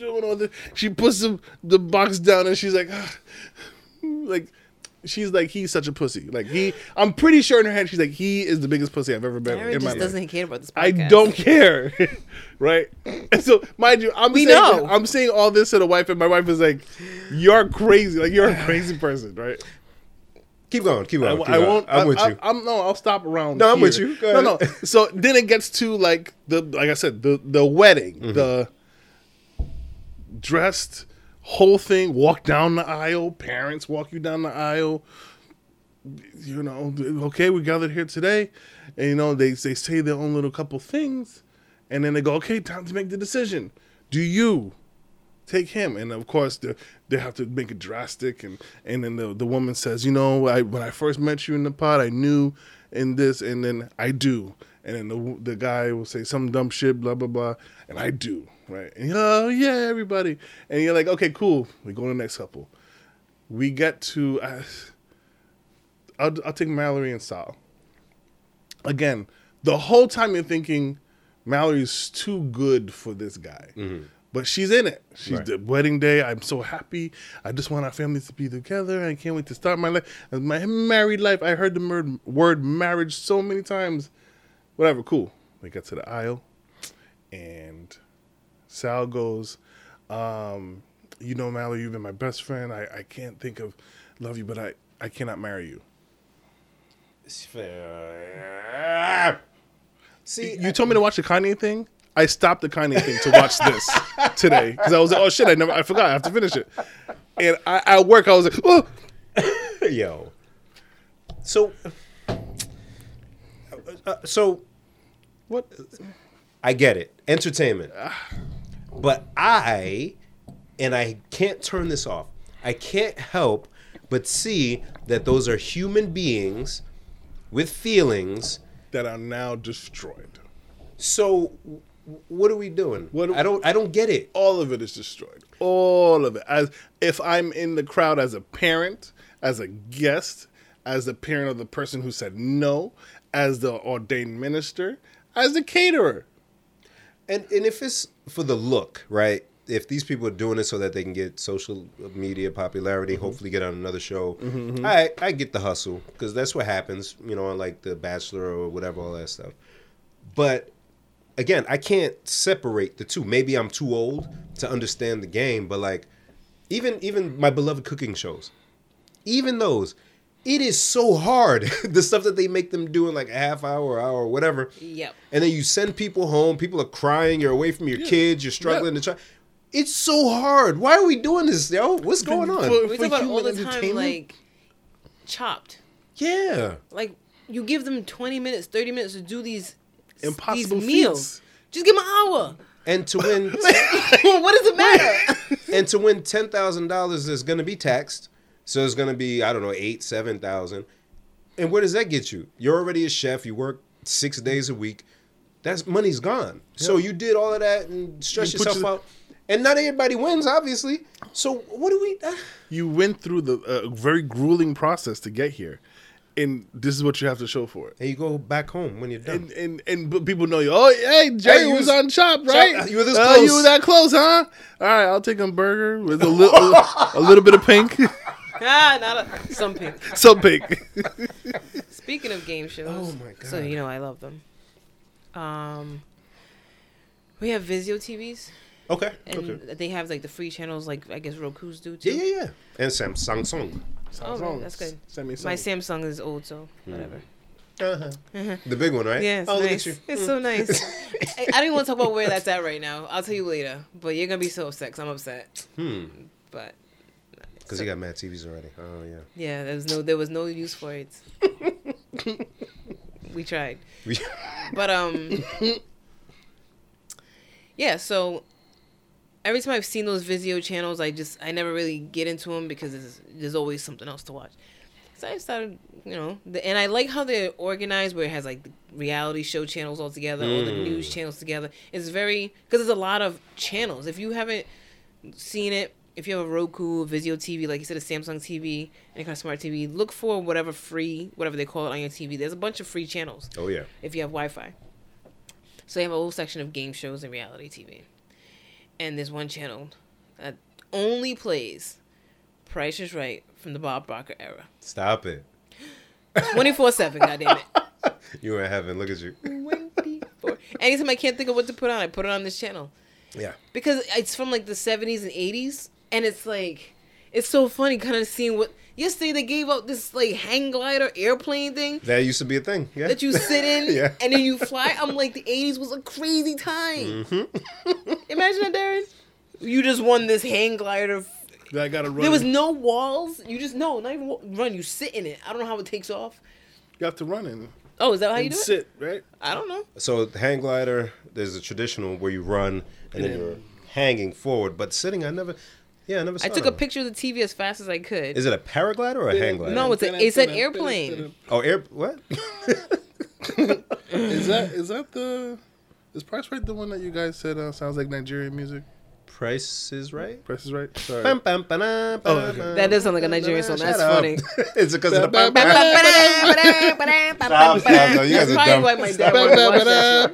doing all this, she puts the, the box down and she's like, "Ah." like. She's like he's such a pussy. Like he, I'm pretty sure in her head she's like he is the biggest pussy I've ever been Aaron in my just life. doesn't care about this. I don't care, right? And so, mind you, I'm We saying know. I'm saying all this to the wife, and my wife is like, "You're crazy. Like you're a crazy person, right?" keep going, keep going. w- keep I won't. I'm I, with I, you. I'm no. I'll stop around. No, I'm here. with you. Go no, no. So then it gets to like the like I said the the wedding, Mm-hmm. the dressed whole thing. Walk down the aisle. Parents walk you down the aisle. You know, okay, we gathered here today, and you know they they say their own little couple things, and then they go, okay, time to make the decision. Do you take him? And of course, they, they have to make it drastic. And and then the the woman says, you know, I, when I first met you in the pod, I knew in this, and then I do. And then the the guy will say some dumb shit, blah blah blah, and I do, right? And you're, oh yeah, everybody, and you're like, okay, cool. We go to the next couple. We get to. Uh, I'll, I'll take Mallory and Sal. Again, the whole time you're thinking Mallory's too good for this guy. But she's in it. She's Right. the wedding day. I'm so happy. I just want our families to be together. I can't wait to start my life. My married life. I heard the word marriage so many times. Whatever, cool. We get to the aisle, and Sal goes, um, You know, Mallory, you've been my best friend. I, I can't think of love you, but I, I cannot marry you. See, You told me to watch the Kanye thing. I stopped the Kanye thing to watch this today because I was like, oh shit, I never, I forgot, I have to finish it. And I, at work, I was like, oh, yo. So, uh, uh, so what? I get it, entertainment, but I, and I can't turn this off. I can't help but see that those are human beings with feelings. That are now destroyed. So, what are we doing? What- I don't. I don't get it. All of it is destroyed. All of it. As if I'm in the crowd as a parent, as a guest, as the parent of the person who said no, as the ordained minister, as the caterer. And and if it's for the look, right? If these people are doing it so that they can get social media popularity, mm-hmm. hopefully get on another show, mm-hmm, mm-hmm. I I get the hustle because that's what happens, you know, on like The Bachelor or whatever, all that stuff. But again, I can't separate the two. Maybe I'm too old to understand the game, but like even even my beloved cooking shows, even those, it is so hard. the stuff that they make them do in like a half hour, hour, whatever. Yep. And then you send people home. People are crying. You're away from your kids. You're struggling to try. It's so hard. Why are we doing this, yo? What's going on? For- We for talk about all human the time, like chopped. yeah. Like you give them twenty minutes, thirty minutes to do these Impossible these meals. feats. Just give them an hour. And to win, what does it matter? and to win ten thousand dollars is going to be taxed. So it's going to be I don't know eight, seven thousand. And where does that get you? You're already a chef. You work six days a week. that's money's gone. So you did all of that and stress You yourself your- out, and not everybody wins, obviously. So what do we? Uh, You went through the uh, very grueling process to get here, and this is what you have to show for it. and you go back home when you're done. And and and but people know you. Oh, hey, Jerry Hey, you was, was- on Chop, right? you were this Uh, close. you were that close, huh? All right, I'll take a burger with a little a, little bit of pink, ah, not a, some pink. some pink. Speaking of game shows, Oh my god! so you know I love them. Um, we have Vizio TVs, okay. and okay. they have like the free channels, like I guess Roku's do too. Yeah, yeah, yeah. And Samsung Song. Oh, really? that's good. Samsung. My Samsung is old, so whatever. Uh-huh. The big one, right? Yeah, it's oh, nice. at you. It's so nice. I, I don't even want to talk about where that's at right now. I'll tell you later. But you're gonna be so upset 'cause I'm upset. Hmm. But Because you got mad TVs already. Oh yeah. yeah, there was no there was no use for it. we tried. But um Yeah, so every time I've seen those Vizio channels, I just I never really get into them because there's, there's always something else to watch. So I started, you know, the, and I like how they're organized, where it has like the reality show channels all together, all the news channels together. It's very because there's a lot of channels. If you haven't seen it, if you have a Roku, Vizio TV, like you said, a Samsung TV, any kind of smart TV, look for whatever free, whatever they call it on your TV. There's a bunch of free channels oh yeah. if you have Wi-Fi. So they have a whole section of game shows and reality TV, and there's one channel that only plays Price is Right from the Bob Barker era, Stop it. twenty four seven. Goddamn it. You were in heaven. Look at you. 24. Anytime I can't think of what to put on, I put it on this channel Yeah. because it's from like the 70s and 80s and it's like it's so funny kind of seeing what yesterday they gave out this like hang glider airplane thing That used to be a thing. Yeah. that you sit in Yeah. and then you fly i'm like the 80s was a crazy time Mm-hmm. imagine that darren you just won this hang glider I gotta run. there was no walls you just no not even run you sit in it i don't know how it takes off you have to run in oh is that how you do it sit, right? i don't know So the hang glider, there's a traditional where you run and then you're hanging forward, but sitting. I never. Yeah, I never. Saw i took a picture of the tv as fast as i could Is it a paraglider or a hang glider? No, it's a- it's an airplane. Oh, air. What? Is that is that the is Price Right the one that you guys said uh, sounds like Nigerian music? Price is right. Price is Right. Sorry. Bum, bum, ba-da, Oh, ba-da, okay. That does sound like a Nigerian song. That's up. funny. it's because of the. Ba- bum, ba- bum. Stop, stop, you guys That's are probably dumb. why my dad Stop. wanted to watch that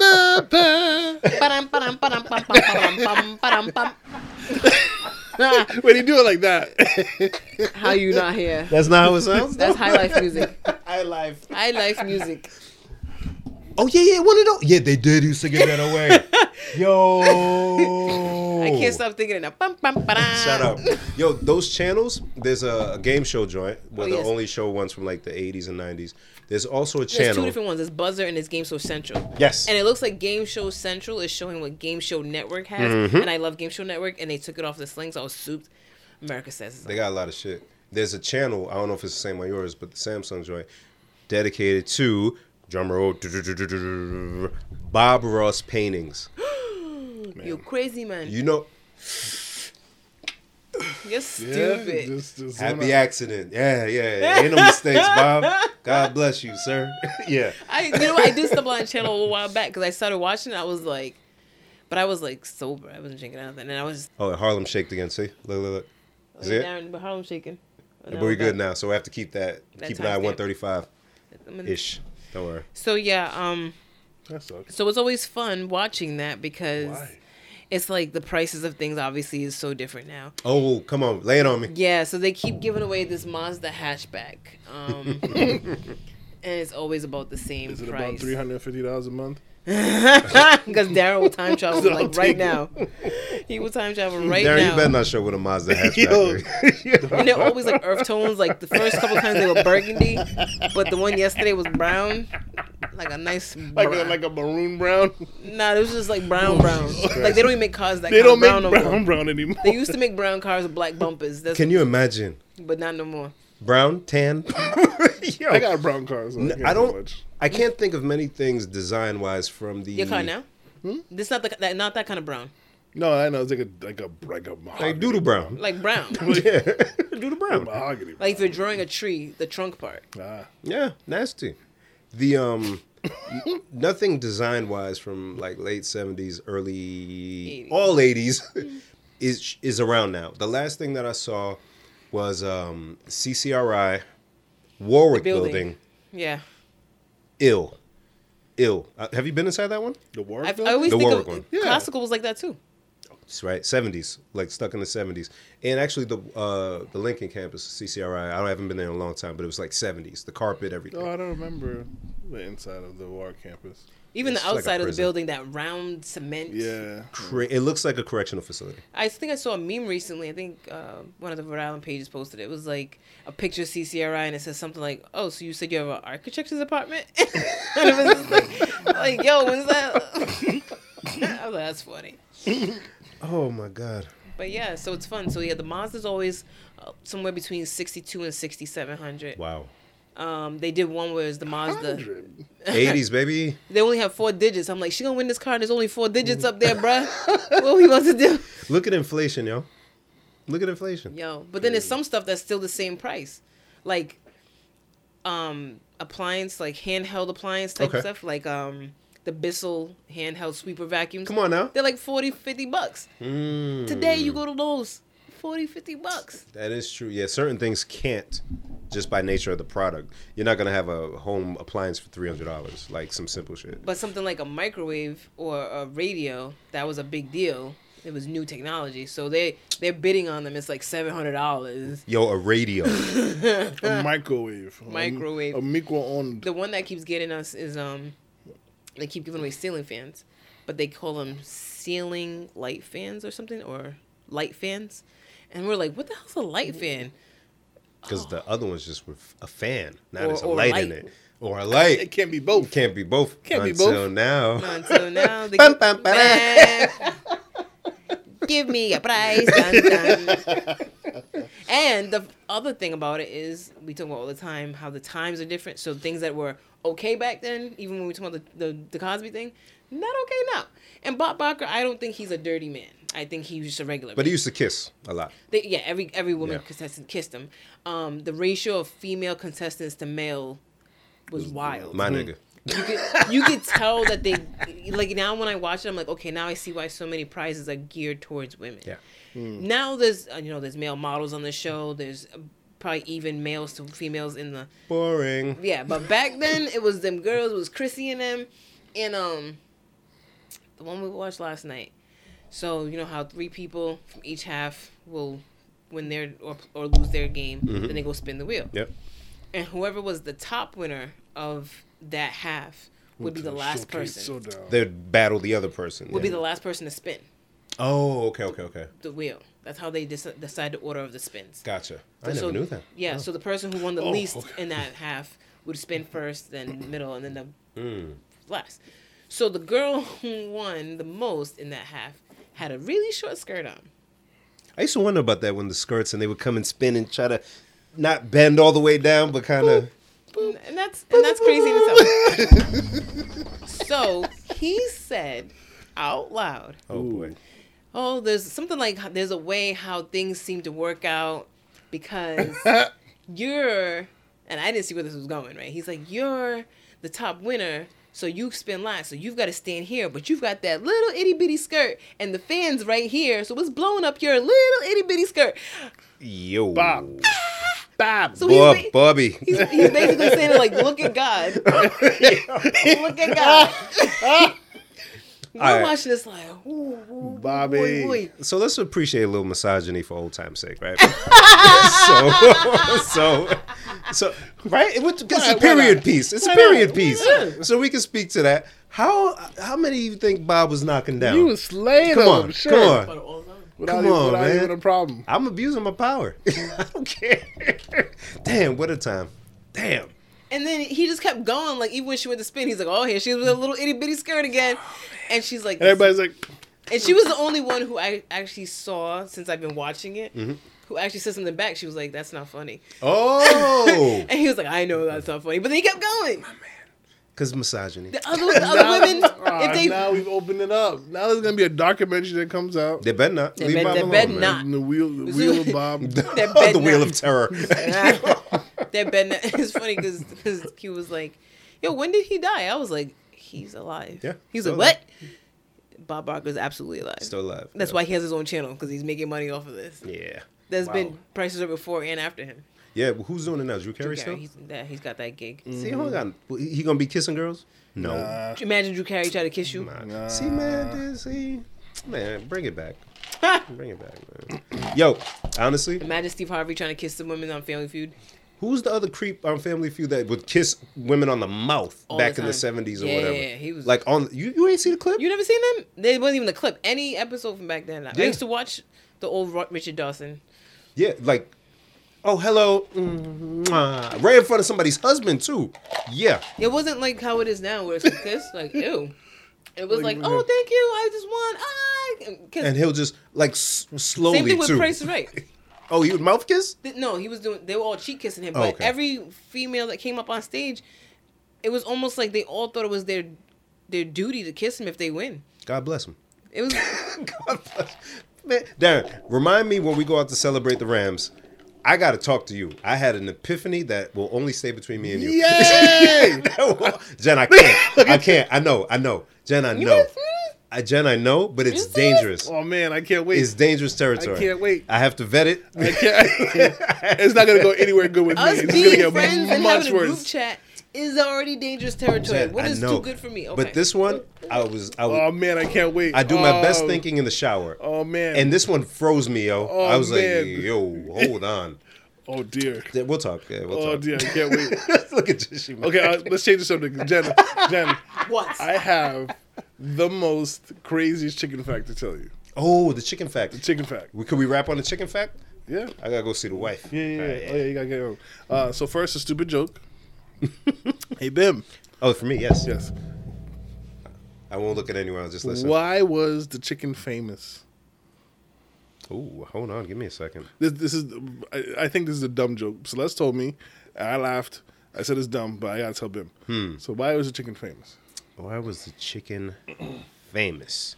shit. when you do it like that, How you not here? That's not how it sounds. That's high life music. high life. High life music. Oh yeah, yeah, one of those. Yeah, they did used to give that away. Yo, I can't stop thinking of that. Bum, bum. Shut up. Yo, those channels. There's a, a game show joint where Oh, they yes. only show ones from like the 80s and 90s. There's also a channel. There's two different ones. There's Buzzr and there's Game Show Central. Yes. And it looks like Game Show Central is showing what Game Show Network has. Mm-hmm. And I love Game Show Network. And they took it off the sling, so I was souped. America says it's They got a lot of shit. There's a channel. I don't know if it's the same on yours, but the Samsung joint dedicated to drum roll Bob Ross paintings. You crazy man. You know, You're yeah, stupid. just, just happy accident. Yeah, yeah. Ain't no mistakes, Bob. God bless you, sir. yeah. I you know I did stumble on a channel a little while back because I started watching. it. I was like, but I was like sober. I wasn't drinking anything, and I was Oh, Harlem shaked again. See, look, look, look. Is it? down, but Harlem shaking. But we're good now, so we have to keep that. That keep it at timestamp. 135 ish. Don't worry. So yeah, um, That sucks. so it's always fun watching that because Why? It's like the prices of things obviously is so different now. Oh, come on, lay it on me. Yeah, so they keep giving away this Mazda hatchback, um, and it's always about the same Is it price. about three hundred fifty dollars a month? Because Darren will time travel So like right now. He will time travel right Darren, now. you better not show with a Mazda Yo. hatchback. and they're always like earth tones. Like the first couple times they were burgundy, but the one yesterday was brown, like a nice Like a, like a maroon brown. nah, it was just like brown, oh, brown. Like they don't even make cars that They don't of make brown no brown brown anymore. They used to make brown cars with black bumpers. That's Can you imagine? but not no more. Brown, tan. Yo, I got a brown cars. So I, can't I do don't. much. I can't think of many things design wise from the. Your car now? Hmm? This not the that not that kind of brown. No, I know it's like a like a like a mahogany. Like doodle brown. Like brown. yeah, doodle brown. Mahogany. like if you're drawing a tree, the trunk part. Ah, Yeah, nasty. The um, nothing design wise from like late seventies, early 80s. all eighties is is around now. The last thing that I saw was um, CCRI Warwick The building. building. Yeah. Ill, ill. Uh, have you been inside that one? The Warwick. I, I always The think Warwick of one. Yeah. classical was like that too. That's right, seventies, like stuck in the seventies. And actually, the uh, the Lincoln campus, CCRI. I haven't been there in a long time, but it was like seventies. The carpet, everything. Oh, I don't remember the inside of the war campus. Even It's the like a outside of the building, that round cement. Yeah. Cra- it looks like a correctional facility. I think I saw a meme recently. I think uh, one of the Rhode Island pages posted it. It was like a picture of CCRI and it says something like, "Oh, so you said you have an architecture's apartment?" and it was like, like, "Yo, when's that?" I was like, "That's funny." Oh my god. But yeah, so it's fun. So yeah, the Mazda's always uh, somewhere between sixty-two and sixty-seven hundred. Wow. Um, they did one where it's the Mazda. 100. Eighties, baby. They only have four digits. I'm like, she gonna win this car. and There's only four digits up there, bruh. what we about to do? Look at inflation, yo. Look at inflation. Yo, but then there's some stuff that's still the same price, like um appliance, like handheld appliance type Okay. stuff, like um the Bissell handheld sweeper vacuums. Come on now. They're like 40, 50 bucks. Mm, Today you go to Lowe's, 40, 50 bucks. That is true. Yeah, certain things can't just by nature of the product. You're not gonna have a home appliance for three hundred dollars, like some simple shit. But something like a microwave or a radio, that was a big deal. It was new technology, so they they're bidding on them. It's like seven hundred dollars. Yo, a radio. A microwave. A- Microwave. A, micro-owned. The one that keeps getting us is um, they keep giving away ceiling fans, but they call them ceiling light fans or something or light fans, and we're like, what the hell's a light fan? Because the other one's just with a fan. not Or- there's a or light, in it. Or a light. It can't be both. Can't be both. Can't be until both. now. Until now, they Bum, give, bum, give me a price. Dun, dun. And the other thing about it is we talk about all the time how the times are different. So things that were okay back then, even when we talk about the, the, the Cosby thing, not okay now. And Bob Barker, I don't think he's a dirty man. I think he's just a regular. But man. he used to kiss a lot. They, yeah, every every woman Yeah. contestant kissed him. Um, the ratio of female contestants to male was wild. My nigga. you could you could tell that they like now when I watch it, I'm like, okay, now I see why so many prizes are geared towards women. Yeah. Now there's uh, you know there's male models on the show. There's probably even males to females in the Boring. yeah. But back then it was them girls. It was Chrissy and them, and um, the one we watched last night. So you know how three people from each half will win their or or lose their game. Then they go spin the wheel Yep. and whoever was the top winner of that half would be the last Showcase person. showdown. They'd battle the other person. Would be the last person to spin Oh, okay, okay, okay. the wheel. That's how they dec- decide the order of the spins. Gotcha. I so, never knew that. Yeah, so the person who won the Oh, least okay. in that half would spin first, then middle, and then the Mm. last. So the girl who won the most in that half had a really short skirt on. I used to wonder about that when the skirts and they would come and spin and try to not bend all the way down, but kind of. And that's and that's crazy so he said out loud, Oh boy. Oh, there's something like there's a way how things seem to work out because you're, and I didn't see where this was going, right? He's like, you're the top winner, so you spin last, so you've got to stand here, but you've got that little itty bitty skirt, and the fan's right here, so it's blowing up your little itty bitty skirt. Yo. Bob. Ah! Bob. So Bob, he's, ba- Bobby. he's, he's basically saying like, look at God, look at God. We're All right. watching this like, ooh, ooh, Bobby. boy, boy. So let's appreciate a little misogyny for old time's sake, right? so, so, so, right? It was- It's Why- a why period not? piece. It's a period not? piece. Yeah. So we can speak to that. How how many you think Bob was knocking down? You was slaying Come him. on, sure. come on. But all the time. Without, Come on, without man. even a problem. I'm abusing my power. I don't care. Damn, what a time. Damn. And then he just kept going. Like even when she went to spin, he's like, "Oh, here she was with a little itty bitty skirt again," and she's like, And everybody's like, and she was the only one who I actually saw since I've been watching it, Mm-hmm. who actually said something back. She was like, "That's not funny," Oh, and he was like, "I know that's not funny," but then he kept going. because misogyny. The other, the other women, "Ah, if they, now we've opened it up. Now there's gonna be a documentary that comes out. They better not. They Leave bet- Bob they alone, bet man. not. And the wheel, the wheel of Bob. They're the bed wheel not- of terror. That Ben. It's funny because because Q was like, yo, when did he die? I was like, he's alive. Yeah, He's still like, what? Bob Barker's absolutely alive. Still alive. That's yeah. why he has his own channel because he's making money off of this. Yeah. There's Wow. been prices are before and after him. Yeah, but who's doing it now? Drew Drew Carey Carey, still? he's, that, he's got that gig. See, hold on. He he gonna be kissing girls? No. Nah. Imagine Drew Carey try to kiss you. Nah. Nah. See, man, this- see, man, bring it back. Bring it back, man. Yo, honestly, Imagine Steve Harvey trying to kiss the women on Family Feud. Who's the other creep on Family Feud that would kiss women on the mouth All back the in the seventies or Yeah, whatever? he was- like on you. You ain't see the clip? You never seen them? They wasn't even a clip. Any episode from back then. I Yeah. used to watch the old Richard Dawson. Yeah, like, oh hello, mwah, right in front of somebody's husband too. Yeah, It wasn't like how it is now, where it's a kiss. Like ew. It was Like, like, oh, thank you. I just want ah. And he'll just like s- slowly Same thing with too. Price Right. Oh, he would mouth kiss? No, he was doing. They were all cheek kissing him, Oh, but okay. every female that came up on stage, it was almost like they all thought it was their their duty to kiss him if they win. God bless him. It was God bless. Man, Darren, remind me when we go out to celebrate the Rams. I got to talk to you. I had an epiphany that will only stay between me and you. Yay! Jen, I can't. I can't. I know. I know. Jen, I know. Guys- I, Jen, I know, but it's dangerous. oh man, I can't wait. It's dangerous territory. I can't wait. I have to vet it. I can't, I can't- It's not gonna go anywhere good with me. us It's being gonna get friends and much having a group chat is already dangerous territory. Jen, what I is know. too good for me? Okay. But this one, I was, I was, Oh man, I can't wait. I do my best Oh, thinking in the shower. Oh man. And this one froze me, yo. Oh, I was man. like, yo, hold on. oh dear. Yeah, We'll talk. Yeah, we'll Oh talk. dear, I can't wait. Look at Jishi. man. Okay, uh, let's change the subject. Jen, Jen, what? I have the most craziest chicken fact to tell you. Oh, the chicken fact. The chicken fact. We, could we wrap on the chicken fact? Yeah. I gotta go see the wife. Yeah, yeah, All yeah. Oh, yeah, you gotta get on. Uh, so first, a stupid joke. hey, Bim. Oh, for me, yes. Yes. I won't look at anyone. I'll just listen. Why was the chicken famous? Ooh, hold on. Give me a second. This, this is, I, I think this is a dumb joke. Celeste told me, I laughed. I said it's dumb, but I gotta tell Bim. Hmm. So why was the chicken famous? Why was the chicken famous?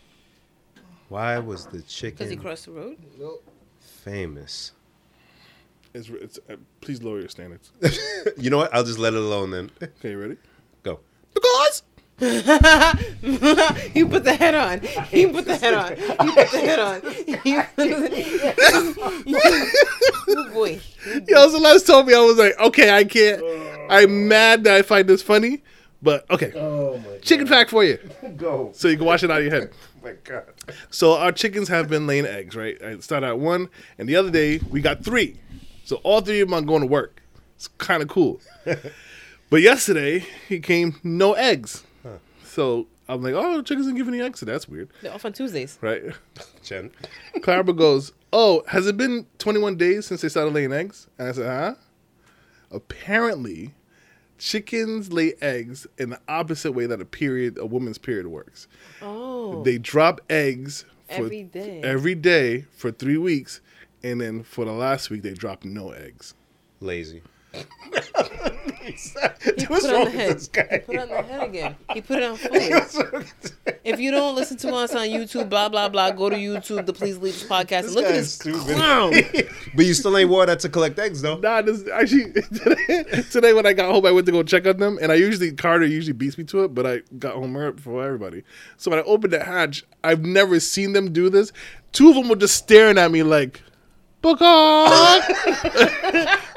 Why was the chicken? Because he crossed the road. No. Famous? It's, it's uh, please lower your standards. you know what? I'll just let it alone then. Okay, you ready? Go. Because you put the head on. He put the head on. He put the head on. He put the- oh boy. Yo, Celeste told me I was like, okay, I can't. I'm mad that I find this funny, but okay. Oh my Chicken fact for you, Go. so you can wash it out of your head. Oh my god. So our chickens have been laying eggs, right? I started at one, and the other day we got three. So all three of them are going to work. It's kind of cool. but yesterday he came no eggs. So I'm like, oh, the chickens didn't give any eggs. So that's weird, They're off on Tuesdays. right? Jen. Clara goes, oh, has it been 21 days since they started laying eggs? And I said, huh? Apparently, chickens lay eggs in the opposite way that a period, a woman's period works. Oh. They drop eggs for Every day. every day for three weeks, and then for the last week they drop no eggs. Lazy. He What's put it on the head. He put it on the head again. He put it on fully. if you don't listen to us on YouTube, blah blah blah, go to YouTube, the Please Leave This podcast, and look at this stupid. clown. but you still ain't wore that to collect eggs, though. Nah, this actually today, today when I got home, I went to go check on them, and I usually Carter usually beats me to it, but I got home early for everybody. So when I opened the hatch, I've never seen them do this. Two of them were just staring at me like, "Book on,"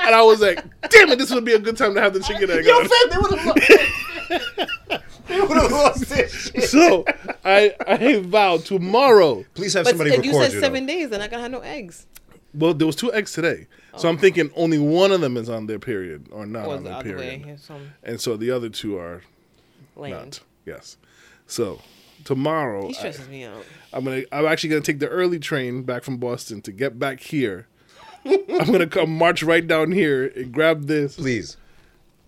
and I was like, "Damn it, this would be a good time to have the chicken egg." Yo, on. fam, they would have They would have lost their shit. So I I vow tomorrow. Please have But somebody record you said you. seven though. days, they're not gonna have no eggs. Well, there was two eggs today, so oh. I'm thinking only one of them is on their period or not Or on the their other period, way, some and so the other two are land. not. Yes. So tomorrow, He I, stresses me out. I'm gonna. I'm actually gonna take the early train back from Boston to get back here. I'm gonna come march right down here and grab this. Please.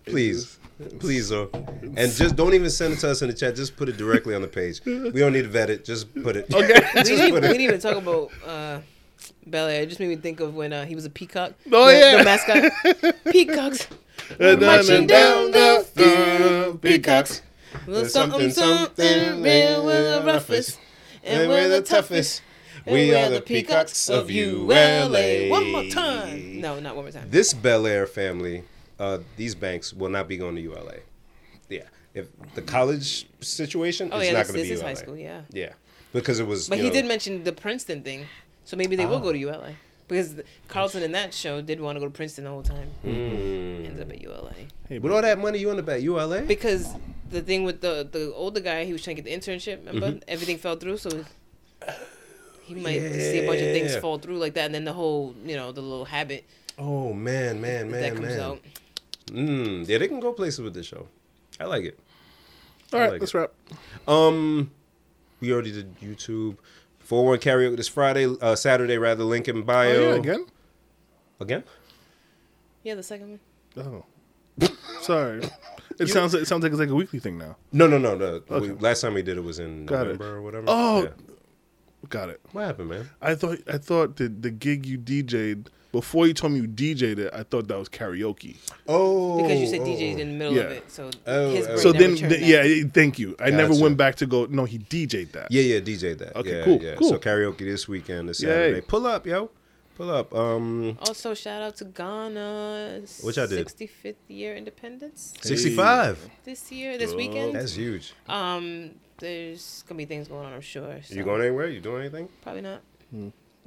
Please. Please, though. And just don't even send it to us in the chat. Just put it directly on the page. We don't need to vet it. Just put it. Okay. We Just didn't, put we it. didn't even talk about uh, Bel It just made me think of when uh, he was a peacock. Oh, the, yeah. the mascot. Peacocks. Uh, Marching down the street, peacocks. Little There's something, something, real with the roughest. And we're the toughest. We are we're the peacocks of ULA. One more time. No, not one more time. This Bel Air family, uh, these banks will not be going to ULA. Yeah, if the college situation, Oh it's yeah, not going to this be is ULA. high school. Yeah. Yeah, because it was. But he know- did mention the Princeton thing, so maybe they will Oh. go to ULA because Carlton in that show did want to go to Princeton the whole time. Mm. Ends up at ULA Hey, With all that money you want to bet ULA? because the thing with the the older guy, he was trying to get the internship. Remember, Mm-hmm. everything fell through, so he might see a bunch of things fall through like that, and then the whole you know the little habit Oh man, man, man, that comes man. out. Mm, yeah, they can go places with this show. I like it. all right, like let's it. wrap. Um, we already did YouTube. Four one karaoke this Friday, uh, Saturday rather. Link in Oh bio. yeah, again. Again? Yeah, the second one. Oh, sorry. It sounds like, it sounds like it's like a weekly thing now. No, no, no. no. Okay. We, last time we did it was in Got it. November or whatever. Oh. Yeah. Got it. what happened, man? I thought I thought the the gig you DJ'd before you told me you DJ'd it. I thought that was karaoke. Oh, Because you said oh, DJ's oh. in the middle Yeah. of it, so Oh, his oh. brain So never then, turned th- yeah, thank you. I never went back to go. No, he DJ'd that. Yeah, yeah, DJ'd that. Okay, yeah, cool, Yeah. cool. So karaoke this weekend, this Yay. Saturday. Pull up, yo. Pull up. Um, Also, shout out to Ghana. Which I did. 65th year independence sixty-five. this year, this Oh. weekend. That's huge. Um, there's gonna be things going on, I'm sure. So You going anywhere? You doing anything? Probably not,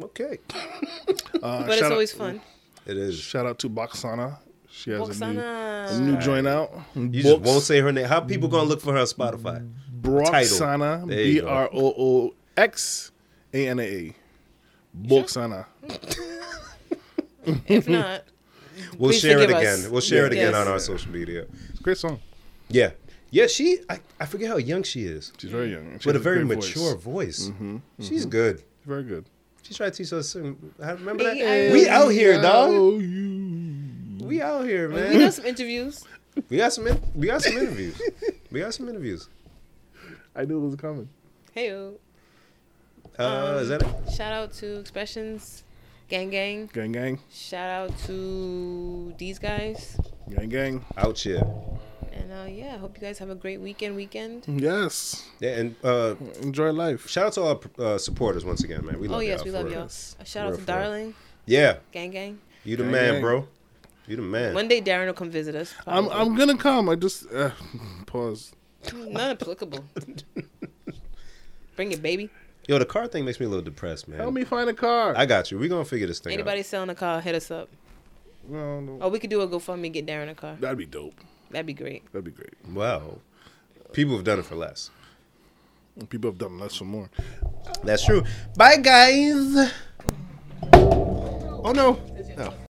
Okay. Uh, but it's always out, fun. It is. Shout out to Boxana. She has a new, Boxana. a new joint out. You just won't say her name. How people gonna look for her on Spotify? Broxana. There you B go. R O O X A N A A. Boxana. If not, We'll share it again. us. We'll share it again Yes. on our social media. It's a great song. Yeah. Yeah, she I, I forget how young she is. She's very young. she But a very great mature voice. voice. Mm-hmm, mm-hmm. She's good. Very good. She tried to teach us some I remember that? Hey, I- we out here, dog. You. We out here, man. we got some interviews. We got some in, we got some interviews. We got some interviews. I knew it was coming. Hey, Uh, um, is that it? shout out to Expressions, Gang Gang. Gang, gang. Shout out to these guys. Gang, gang. Out here. And uh, yeah, I hope you guys have a great weekend. Weekend. Yes. Yeah, and uh, Enjoy life. shout out to all our uh, supporters once again, man. We love y'all. oh yes, y'all we love y'all. Yes. A shout out to for real. Darling, Yeah, Gang Gang. you the Gang, man, gang. bro. You the man. One day Darren will come visit us. I'm. I'm gonna come. I just uh, pause. not applicable. Bring it, baby. Yo, the car thing makes me a little depressed, man. Help me find a car. I got you. We gonna figure this thing Anybody out. selling a car, hit us up. no, no. Or we could do a GoFundMe, get Darren a car. That'd be dope. That'd be great. That'd be great. Wow. People have done it for less. People have done less for more. That's true. Bye, guys. Oh no.